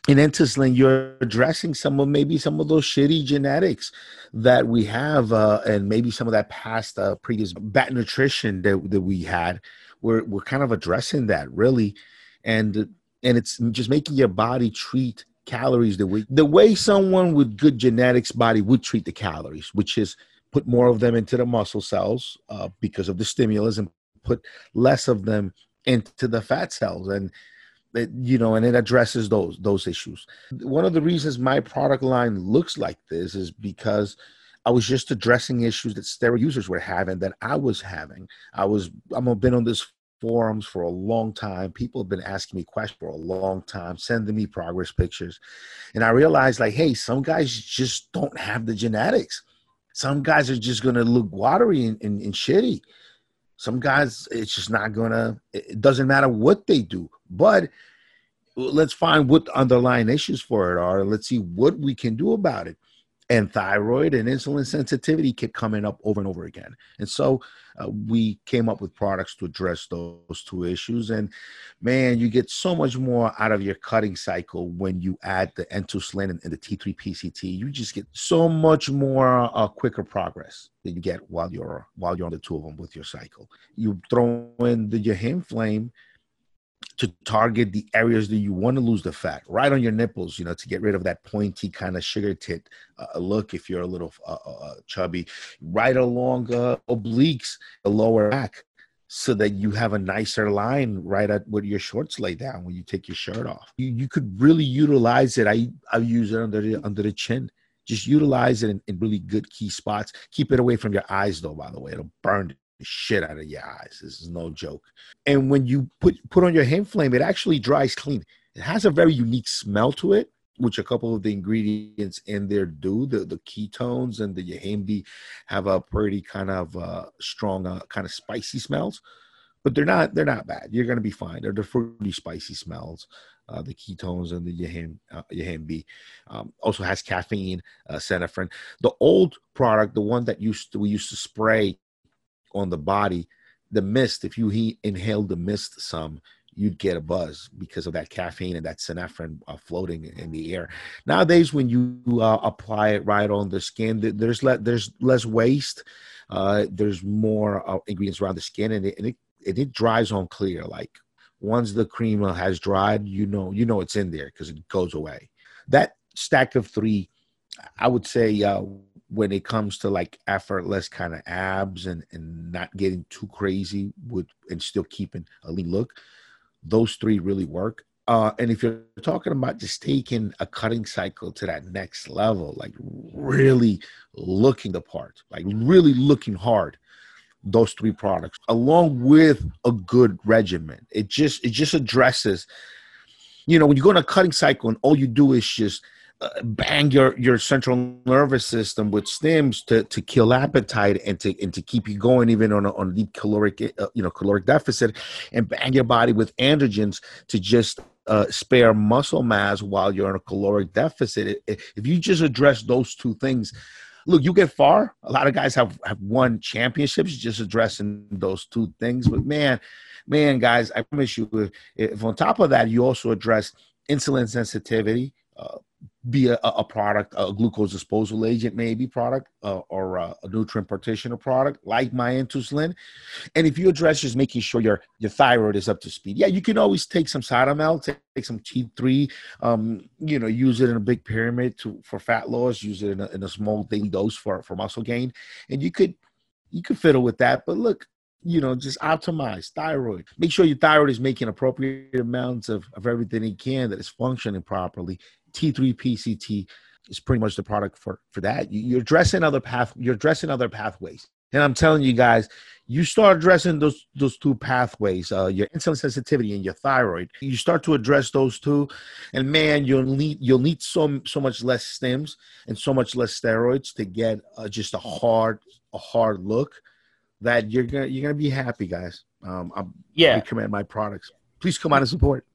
in N2Slin, you're addressing some of maybe some of those shitty genetics that we have, uh, and maybe some of that past uh, previous bad nutrition that, that we had. We're we're kind of addressing that really, and and it's just making your body treat calories the way the way someone with good genetics body would treat the calories, which is put more of them into the muscle cells uh, because of the stimulus, and put less of them into the fat cells and it, you know, and it addresses those those issues. One of the reasons my product line looks like this is because I was just addressing issues that steroid users were having that I was having. I was I'm been on this forums for a long time. People have been asking me questions for a long time, sending me progress pictures. And I realized like, hey, some guys just don't have the genetics. Some guys are just gonna look watery and, and, and shitty. Some guys, it's just not gonna. It doesn't matter what they do. But let's find what the underlying issues for it are. Let's see what we can do about it. And thyroid and insulin sensitivity kept coming up over and over again. And so uh, we came up with products to address those two issues. And man, you get so much more out of your cutting cycle when you add the N2Slin and, and the T3 PCT. You just get so much more uh, quicker progress that you get while you're while you're on the two of them with your cycle. You throw in the, your Flame to target the areas that you want to lose the fat, right on your nipples, you know, to get rid of that pointy kind of sugar tit uh, look if you're a little uh, uh, uh chubby, right along uh, obliques, the lower back, so that you have a nicer line right at where your shorts lay down when you take your shirt off. You, you could really utilize it. I I use it under the under the chin. Just utilize it in, in really good key spots. Keep it away from your eyes, though. By the way, it'll burn shit out of your eyes. This is no joke. And when you put put on your YohimFlame, it actually dries clean. It has a very unique smell to it, which a couple of the ingredients in there do. The the ketones and the yohimbe have a pretty kind of uh, strong, uh, kind of spicy smells, but they're not they're not bad. You're gonna be fine. They're the fruity, spicy smells. Uh, the ketones and the yahim, uh, yohimbe um, also has caffeine, uh, The old product, the one that used to, we used to spray on the body, the mist, if you he, inhale the mist some, you'd get a buzz because of that caffeine and that synephrine uh, floating in the air. Nowadays, when you uh, apply it right on the skin, there's le- there's less waste. Uh, there's more uh, ingredients around the skin, and it, and it and it dries on clear. Like once the cream has dried, you know you know it's in there because it goes away. That stack of three, I would say, uh, when it comes to like effortless kind of abs and and not getting too crazy with and still keeping a lean look those three really work. Uh, and if you're talking about just taking a cutting cycle to that next level like really looking the part like really looking hard those three products along with a good regimen it just it just addresses you know when you go on a cutting cycle and all you do is just bang your your central nervous system with stims to to kill appetite and to and to keep you going even on a, on a deep caloric uh, you know caloric deficit and bang your body with androgens to just uh, spare muscle mass while you're in a caloric deficit. If you just address those two things look you get far. A lot of guys have have won championships just addressing those two things but man man guys i promise you if, if on top of that you also address insulin sensitivity uh, be a, a, product, a glucose disposal agent, maybe product, uh, or a, a, nutrient partitioner product like my N2Slin. And if you address just making sure your your thyroid is up to speed, yeah, you can always take some Cytomel, take, take some T3, um, you know, use it in a big pyramid to for fat loss, use it in a, in a small daily dose for for muscle gain, and you could you could fiddle with that. But look, you know, just optimize thyroid. Make sure your thyroid is making appropriate amounts of, of everything it can that is functioning properly. T3 PCT is pretty much the product for for that. You, are addressing other path. You're addressing other pathways. And I'm telling you guys, you start addressing those those two pathways, uh, your insulin sensitivity and your thyroid. You start to address those two, and man, you'll need you'll need so so much less stims and so much less steroids to get uh, just a hard a hard look that you're gonna you're gonna be happy, guys. Um, I yeah. recommend my products. Please come out and support.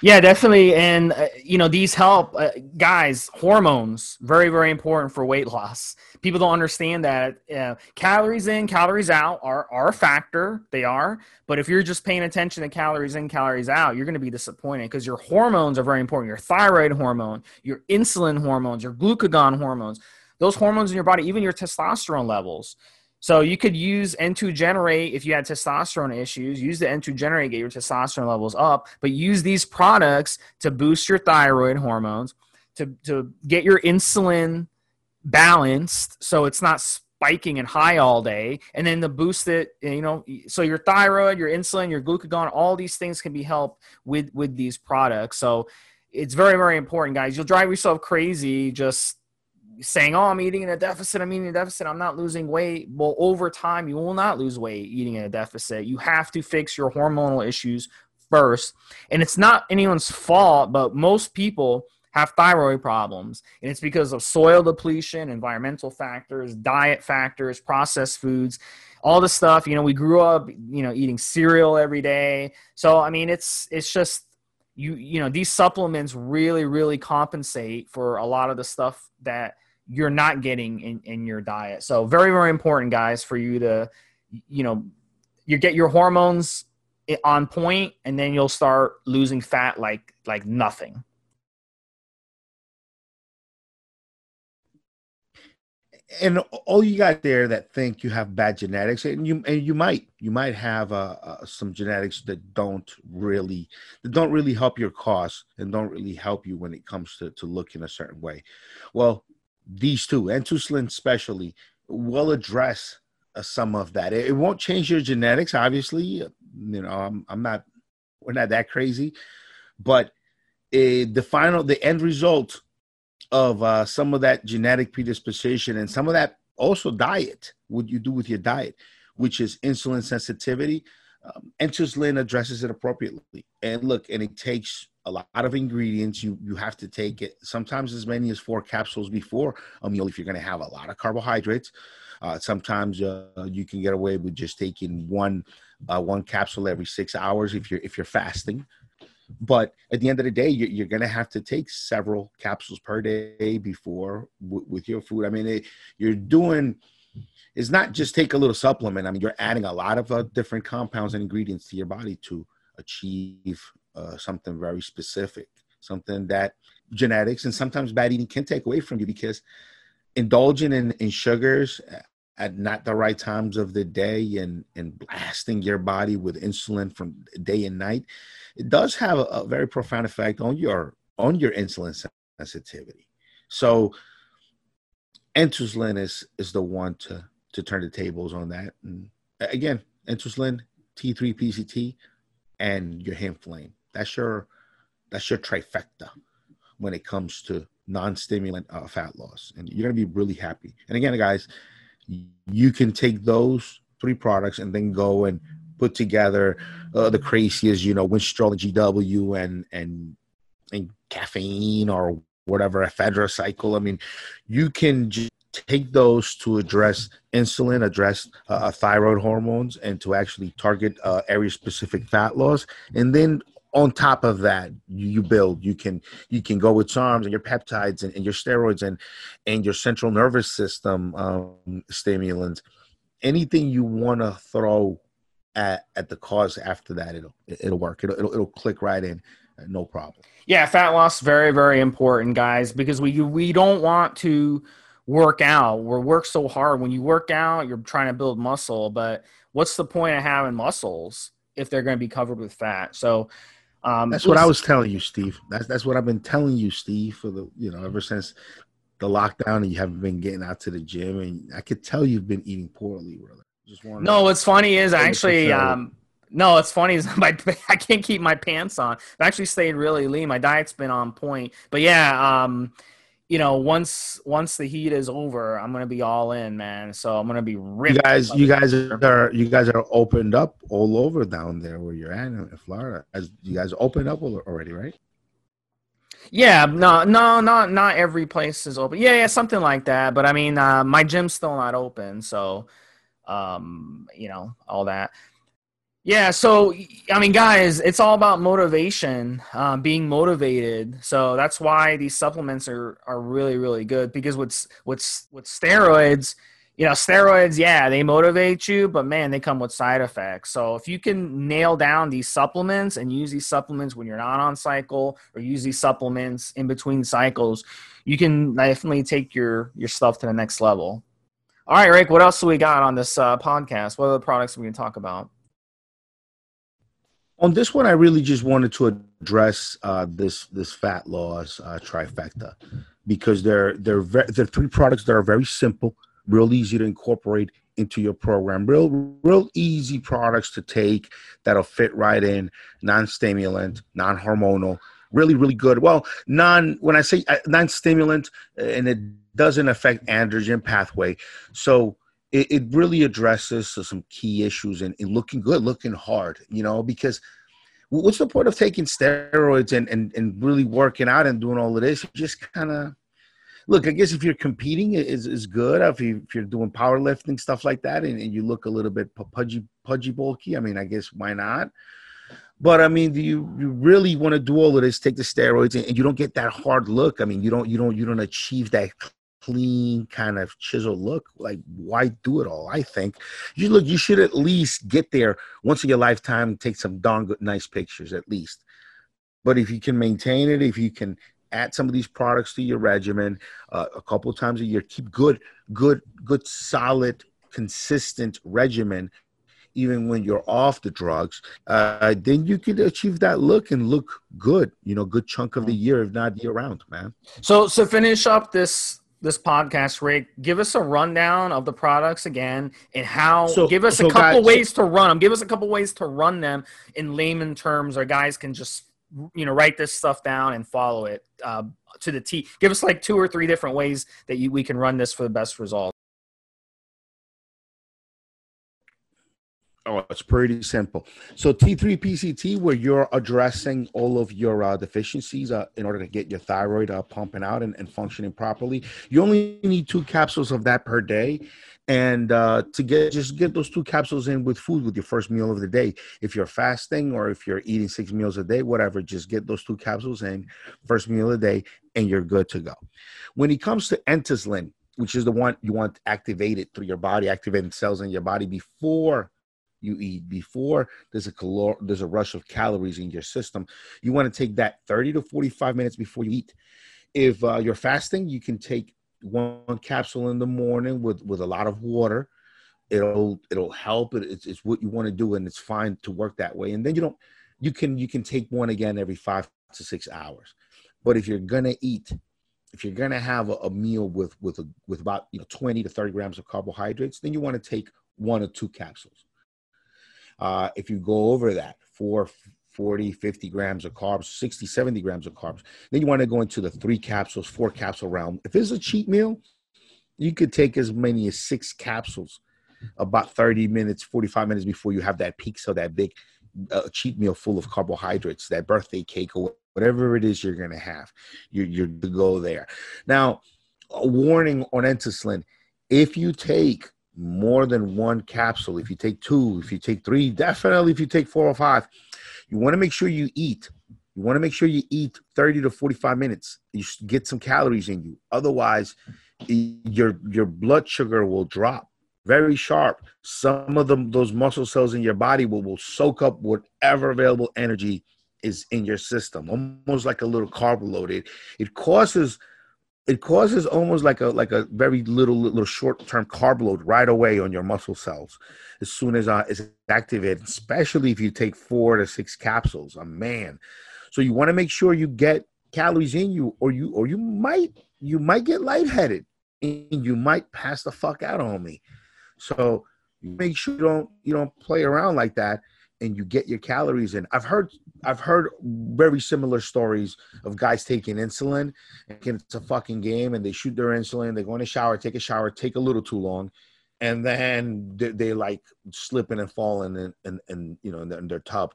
Yeah, definitely. And, uh, you know, these help. Uh, guys, hormones, very, very important for weight loss. People don't understand that uh, calories in, calories out are, are a factor. They are. But if you're just paying attention to calories in, calories out, you're going to be disappointed because your hormones are very important. Your thyroid hormone, your insulin hormones, your glucagon hormones, those hormones in your body, even your testosterone levels. So you could use N2 Generate if you had testosterone issues. Use the N2 Generate, to get your testosterone levels up, but use these products to boost your thyroid hormones, to, to get your insulin balanced so it's not spiking and high all day, and then to boost it, you know, so your thyroid, your insulin, your glucagon, all these things can be helped with with these products. So it's very, very important, guys. You'll drive yourself crazy just saying, "Oh, I'm eating in a deficit. I'm eating in a deficit. I'm not losing weight." Well, over time, you will not lose weight eating in a deficit. You have to fix your hormonal issues first, and it's not anyone's fault, but most people have thyroid problems, and it's because of soil depletion, environmental factors, diet factors, processed foods, all the stuff. You know, we grew up, you know, eating cereal every day, so I mean, it's it's just you you know these supplements really really compensate for a lot of the stuff that you're not getting in, in your diet. So very, very important guys for you to, you know, you get your hormones on point and then you'll start losing fat like, like nothing. and all you got there that think you have bad genetics, and you and you might you might have uh, uh, some genetics that don't really that don't really help your cause and don't really help you when it comes to to looking a certain way. Well, these two, and N2Slin especially, will address uh, some of that. It, won't change your genetics, obviously. You know, I'm I'm not we're not that crazy, but it, the final the end result of uh, some of that genetic predisposition and some of that also diet, what you do with your diet, which is insulin sensitivity. Um, N2Slin addresses it appropriately. And look, and it takes a lot of ingredients. You you have to take it sometimes as many as four capsules before a meal if you're going to have a lot of carbohydrates. Uh, sometimes uh, you can get away with just taking one uh, one capsule every six hours if you're if you're fasting. But at the end of the day, you're, you're going to have to take several capsules per day before w- with your food. I mean, it, you're doing is not just take a little supplement. I mean, you're adding a lot of uh, different compounds and ingredients to your body to achieve uh, something very specific, something that genetics and sometimes bad eating can take away from you because indulging in, in sugars at not the right times of the day and, and blasting your body with insulin from day and night it does have a, a very profound effect on your on your insulin sensitivity. So N2Slin is is the one to to turn the tables on that. And again, N2Slin, T3 PCT, and YohimFlame. That's your that's your trifecta when it comes to non-stimulant uh, fat loss, and you're gonna be really happy. And again, guys, you can take those three products and then go and put together uh, the craziest, you know, Winstrol and GW and and and caffeine or whatever, ephedra cycle. I mean, you can take those to address insulin, address uh, uh, thyroid hormones, and to actually target uh, area specific fat loss. And then on top of that, you, build. You can you can go with SARMs and your peptides and, and your steroids and and your central nervous system um, stimulants. Anything you want to throw at, at the cause after that, it'll it'll work. It'll it'll, it'll click right in, no problem. Yeah, fat loss very very important, guys, because we we don't want to work out. We work so hard. When you work out, you're trying to build muscle, but what's the point of having muscles if they're going to be covered with fat? So. Um, that's what I was telling you, Steve. That's that's what I've been telling you, Steve, for the you know ever since the lockdown and you haven't been getting out to the gym, and I could tell you've been eating poorly, brother. Just no, what's funny is actually um, no, it's funny is (laughs) my I can't keep my pants on. I've actually stayed really lean. My diet's been on point. But yeah, um, you know, once once the heat is over, I'm gonna be all in, man. So I'm gonna be ripped. You guys, you guys are you guys are opened up all over down there where you're at in Florida. As you guys opened up already, right? Yeah, no, no, not not every place is open. Yeah, yeah, something like that. But I mean, uh, my gym's still not open, so um, you know, all that. Yeah, so I mean, guys, it's all about motivation, uh, being motivated. So that's why these supplements are are really really good because with with with steroids, you know, steroids, yeah, they motivate you, but man, they come with side effects. So if you can nail down these supplements and use these supplements when you're not on cycle or use these supplements in between cycles, you can definitely take your your stuff to the next level. All right, Rick, what else do we got on this uh, podcast? What are the products we can talk about? On this one, I really just wanted to address uh, this this fat loss uh, trifecta because they're they're ve- they're three products that are very simple, real easy to incorporate into your program. Real real easy products to take that'll fit right in, non-stimulant, non-hormonal, really really good. Well, non when I say uh, non-stimulant and it doesn't affect androgen pathway. So it, it really addresses some key issues and, looking good, looking hard, you know, because what's the point of taking steroids and, and, and really working out and doing all of this? Just kind of look, I guess if you're competing is is good. If, you, if you're doing powerlifting stuff like that, and, and, you look a little bit pudgy, pudgy, bulky, I mean, I guess why not? But I mean, do you you really want to do all of this? Take the steroids, and, and, you don't get that hard look. I mean, you don't you don't you don't achieve that clean kind of chiseled look like why do it all i think you look you should at least get there once in your lifetime take some darn good nice pictures at least but if you can maintain it if you can add some of these products to your regimen uh, a couple of times a year. Keep good, good, good, solid, consistent regimen even when you're off the drugs, uh, then you can achieve that look and look good, you know, good chunk of the year, if not year round, man. So, so finish up this this podcast, Rick. Give us a rundown of the products again and how. So, give us so a couple guys, ways to run them. Give us a couple ways to run them in layman terms, or guys can just you know write this stuff down and follow it uh, to the T. Give us like two or three different ways that you, we can run this for the best result. Oh, it's pretty simple. So T3 PCT, where you're addressing all of your uh, deficiencies uh, in order to get your thyroid uh, pumping out and, and, functioning properly, you only need two capsules of that per day. And uh, to get just get those two capsules in with food with your first meal of the day. If you're fasting or if you're eating six meals a day, whatever, just get those two capsules in first meal of the day, and you're good to go. When it comes to N2Slin, which is the one you want activated through your body, activating cells in your body before you eat before there's a calor there's a rush of calories in your system. You want to take that 30 to 45 minutes before you eat. If uh, you're fasting you can take one capsule in the morning with with a lot of water. It'll it'll help it, it's, it's what you want to do and it's fine to work that way. And then you don't you can you can take one again every five to six hours. But if you're gonna eat if you're gonna have a, a meal with with a, with about you know 20 to 30 grams of carbohydrates then you want to take one or two capsules uh, if you go over that, four, 40, 50 grams of carbs, 60, 70 grams of carbs, then you want to go into the three capsules, four capsule realm. If it's a cheat meal, you could take as many as six capsules about 30 minutes, 45 minutes before you have that peak. So that big uh, cheat meal full of carbohydrates, that birthday cake or whatever it is you're going to have, you're, you're to go there. Now, a warning on N2Slin, if you take more than one capsule, if you take two, if you take three, definitely if you take four or five, you want to make sure you eat. You want to make sure you eat 30 to 45 minutes. You get some calories in you. Otherwise, your your blood sugar will drop very sharp. Some of them, those muscle cells in your body will, will soak up whatever available energy is in your system, almost like a little carb load. It, it causes it causes almost like a like a very little little short term carb load right away on your muscle cells as soon as uh, it's activated, especially if you take four to six capsules. A man, so you want to make sure you get calories in you, or you or you might you might get lightheaded and you might pass the fuck out on me. So make sure you don't you don't play around like that and you get your calories in. I've heard I've heard very similar stories of guys taking insulin and it's a fucking game and they shoot their insulin, they go in the shower, take a shower, take a little too long, and then they, they like slipping and falling and and, and you know in, the, in, their tub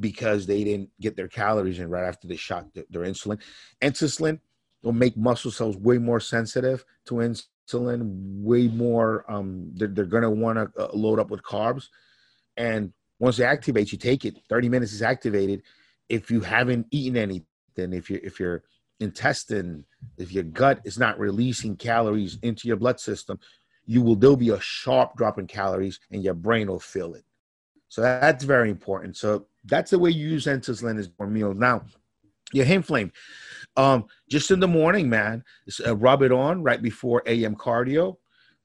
because they didn't get their calories in right after they shot their, their insulin. Insulin will make muscle cells way more sensitive to insulin, way more um they're, they're gonna want to uh, load up with carbs and once it activates, you take it. 30 minutes is activated. If you haven't eaten anything, if your if your intestine, if your gut is not releasing calories into your blood system, you will there'll be a sharp drop in calories and your brain will feel it. So that's very important. So that's the way you use N2Slin is for meals. Now, YohimFlame. um, just in the morning, man, uh, rub it on right before AM cardio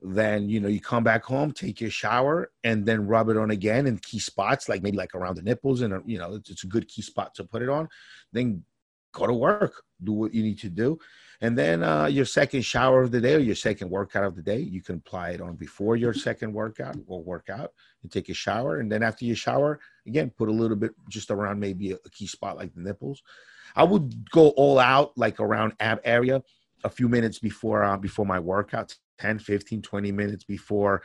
then you know you come back home take your shower and then rub it on again in key spots like maybe like around the nipples and you know it's, it's, a good key spot to put it on. Then go to work do what you need to do. And then uh, your second shower of the day or your second workout of the day you can apply it on before your second workout or workout and take a shower. And then after your shower again put a little bit just around maybe a, a key spot like the nipples. I would go all out like around ab area a few minutes before uh, before my workout 10 15 20 minutes before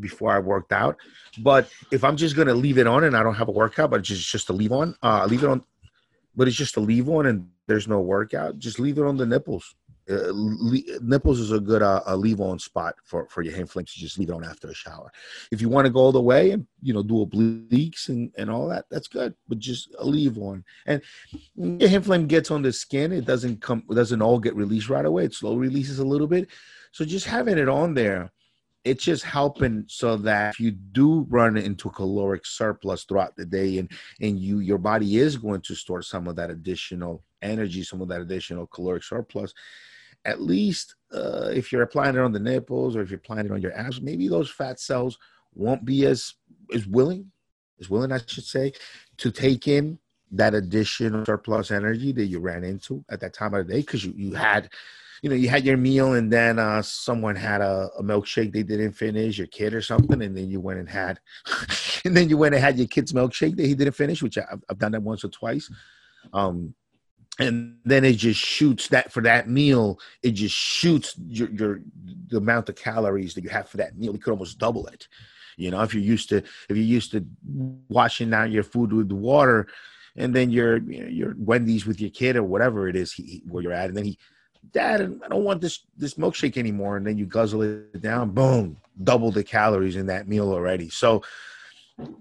before i worked out. But if i'm just gonna leave it on and i don't have a workout but it's just just to leave on uh leave it on but it's just to leave on and there's no workout just leave it on the nipples uh, le- nipples is a good uh, a leave on spot for for YohimFlames. You just leave it on after a shower. If you want to go all the way and you know do obliques and and all that, that's good. But just a leave on. And YohimFlame gets on the skin, it doesn't come, it doesn't all get released right away. It slow releases a little bit. So just having it on there it's just helping so that if you do run into caloric surplus throughout the day and and you your body is going to store some of that additional energy some of that additional caloric surplus at least uh, if you're applying it on the nipples or if you're applying it on your abs maybe those fat cells won't be as as willing as willing i should say to take in that additional surplus energy that you ran into at that time of the day because you, you had you know, you had your meal and then uh, someone had a, a, milkshake they didn't finish, your kid or something, and then you went and had, (laughs) and then you went and had your kid's milkshake that he didn't finish, which I've, I've done that once or twice. Um, and then it just shoots that for that meal, it just shoots your, your the amount of calories that you have for that meal. You could almost double it. You know, if you're used to if you're used to washing down your food with water, and then you're you know, you're Wendy's with your kid or whatever it is he, where you're at, and then he Dad, I don't want this this milkshake anymore. And then you guzzle it down, boom, double the calories in that meal already. So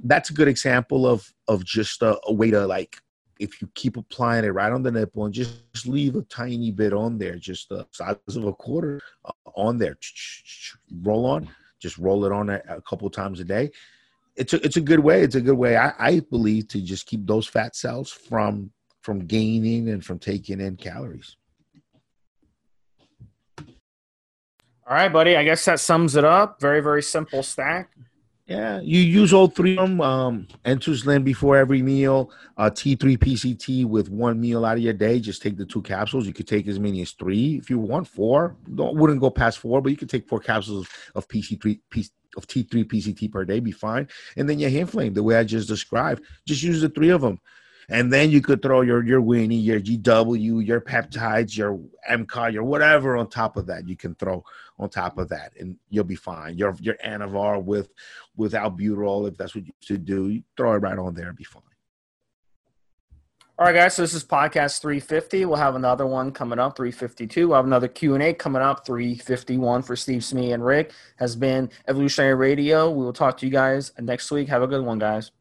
that's a good example of of just a, a way to like if you keep applying it right on the nipple and just, just leave a tiny bit on there, just the size of a quarter uh, on there, roll on, just roll it on a, a couple times a day. It's a it's a good way. It's a good way, I, I believe, to just keep those fat cells from from gaining and from taking in calories. All right, buddy. I guess that sums it up. Very, very simple stack. Yeah, you use all three of them. Um, N2Slin before every meal. Uh, T3 PCT with one meal out of your day. Just take the two capsules. You could take as many as three if you want. Four. Don't wouldn't go past four, but you could take four capsules of PC3 of T3 PCT per day. Be fine. And then YohimFlame, the way I just described. Just use the three of them and then you could throw your your Winny, your GW, your peptides, your MCAR, your whatever on top of that. You can throw on top of that, and you'll be fine. Your your Anavar with with albuterol, if that's what you should do, you throw it right on there and be fine. All right, guys. So this is podcast 350. We'll have another one coming up, 352. We'll have another Q and A coming up, 351 for Steve Smee and Rick. Has been Evolutionary Radio. We will talk to you guys next week. Have a good one, guys.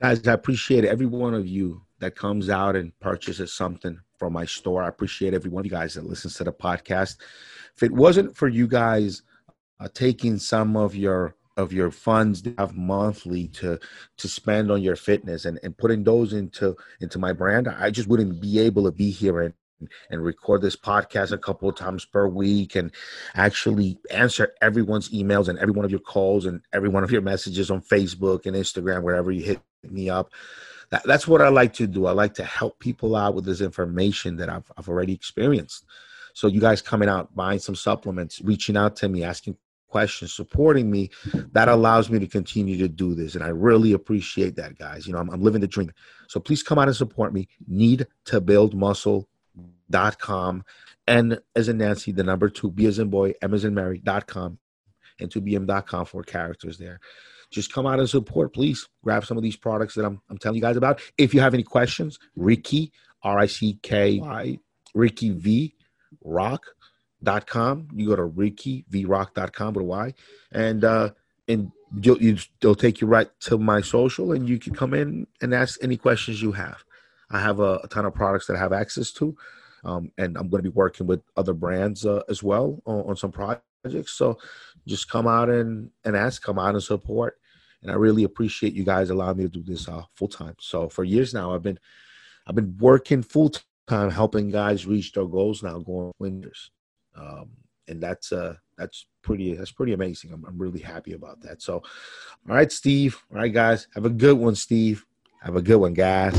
Guys, I appreciate every one of you that comes out and purchases something from my store. I appreciate every one of you guys that listens to the podcast. If it wasn't for you guys uh, taking some of your of your funds have monthly to to spend on your fitness and, and putting those into into my brand, I just wouldn't be able to be here and and record this podcast a couple of times per week and actually answer everyone's emails and every one of your calls and every one of your messages on Facebook and Instagram, wherever you hit me up. That, that's what I like to do. I like to help people out with this information that I've, I've already experienced. So you guys coming out, buying some supplements, reaching out to me, asking questions, supporting me, that allows me to continue to do this. And I really appreciate that, guys. You know, I'm, I'm living the dream. So please come out and support me. Need to build muscle.com. And as in Nancy, the number two, B as in boy, M as in Mary.com N2BM.com for characters there just come out and support, please. Grab some of these products that I'm, I'm telling you guys about. If you have any questions, Ricky, R I C K Y, Ricky V, rock.com. You go to Ricky V rock.com with a Y. And, uh, and you'll, you, they'll take you right to my social and you can come in and ask any questions you have. I have a, a ton of products that I have access to. Um, and I'm going to be working with other brands uh, as well on, on, some projects. So just come out and, and ask, come out and support and I really appreciate you guys allowing me to do this uh, full time. So for years now, I've been I've been working full time helping guys reach their goals now, going winners, um, and that's uh that's pretty that's pretty amazing. I'm, I'm really happy about that. So, all right, Steve. All right, guys, have a good one, Steve. Have a good one, guys.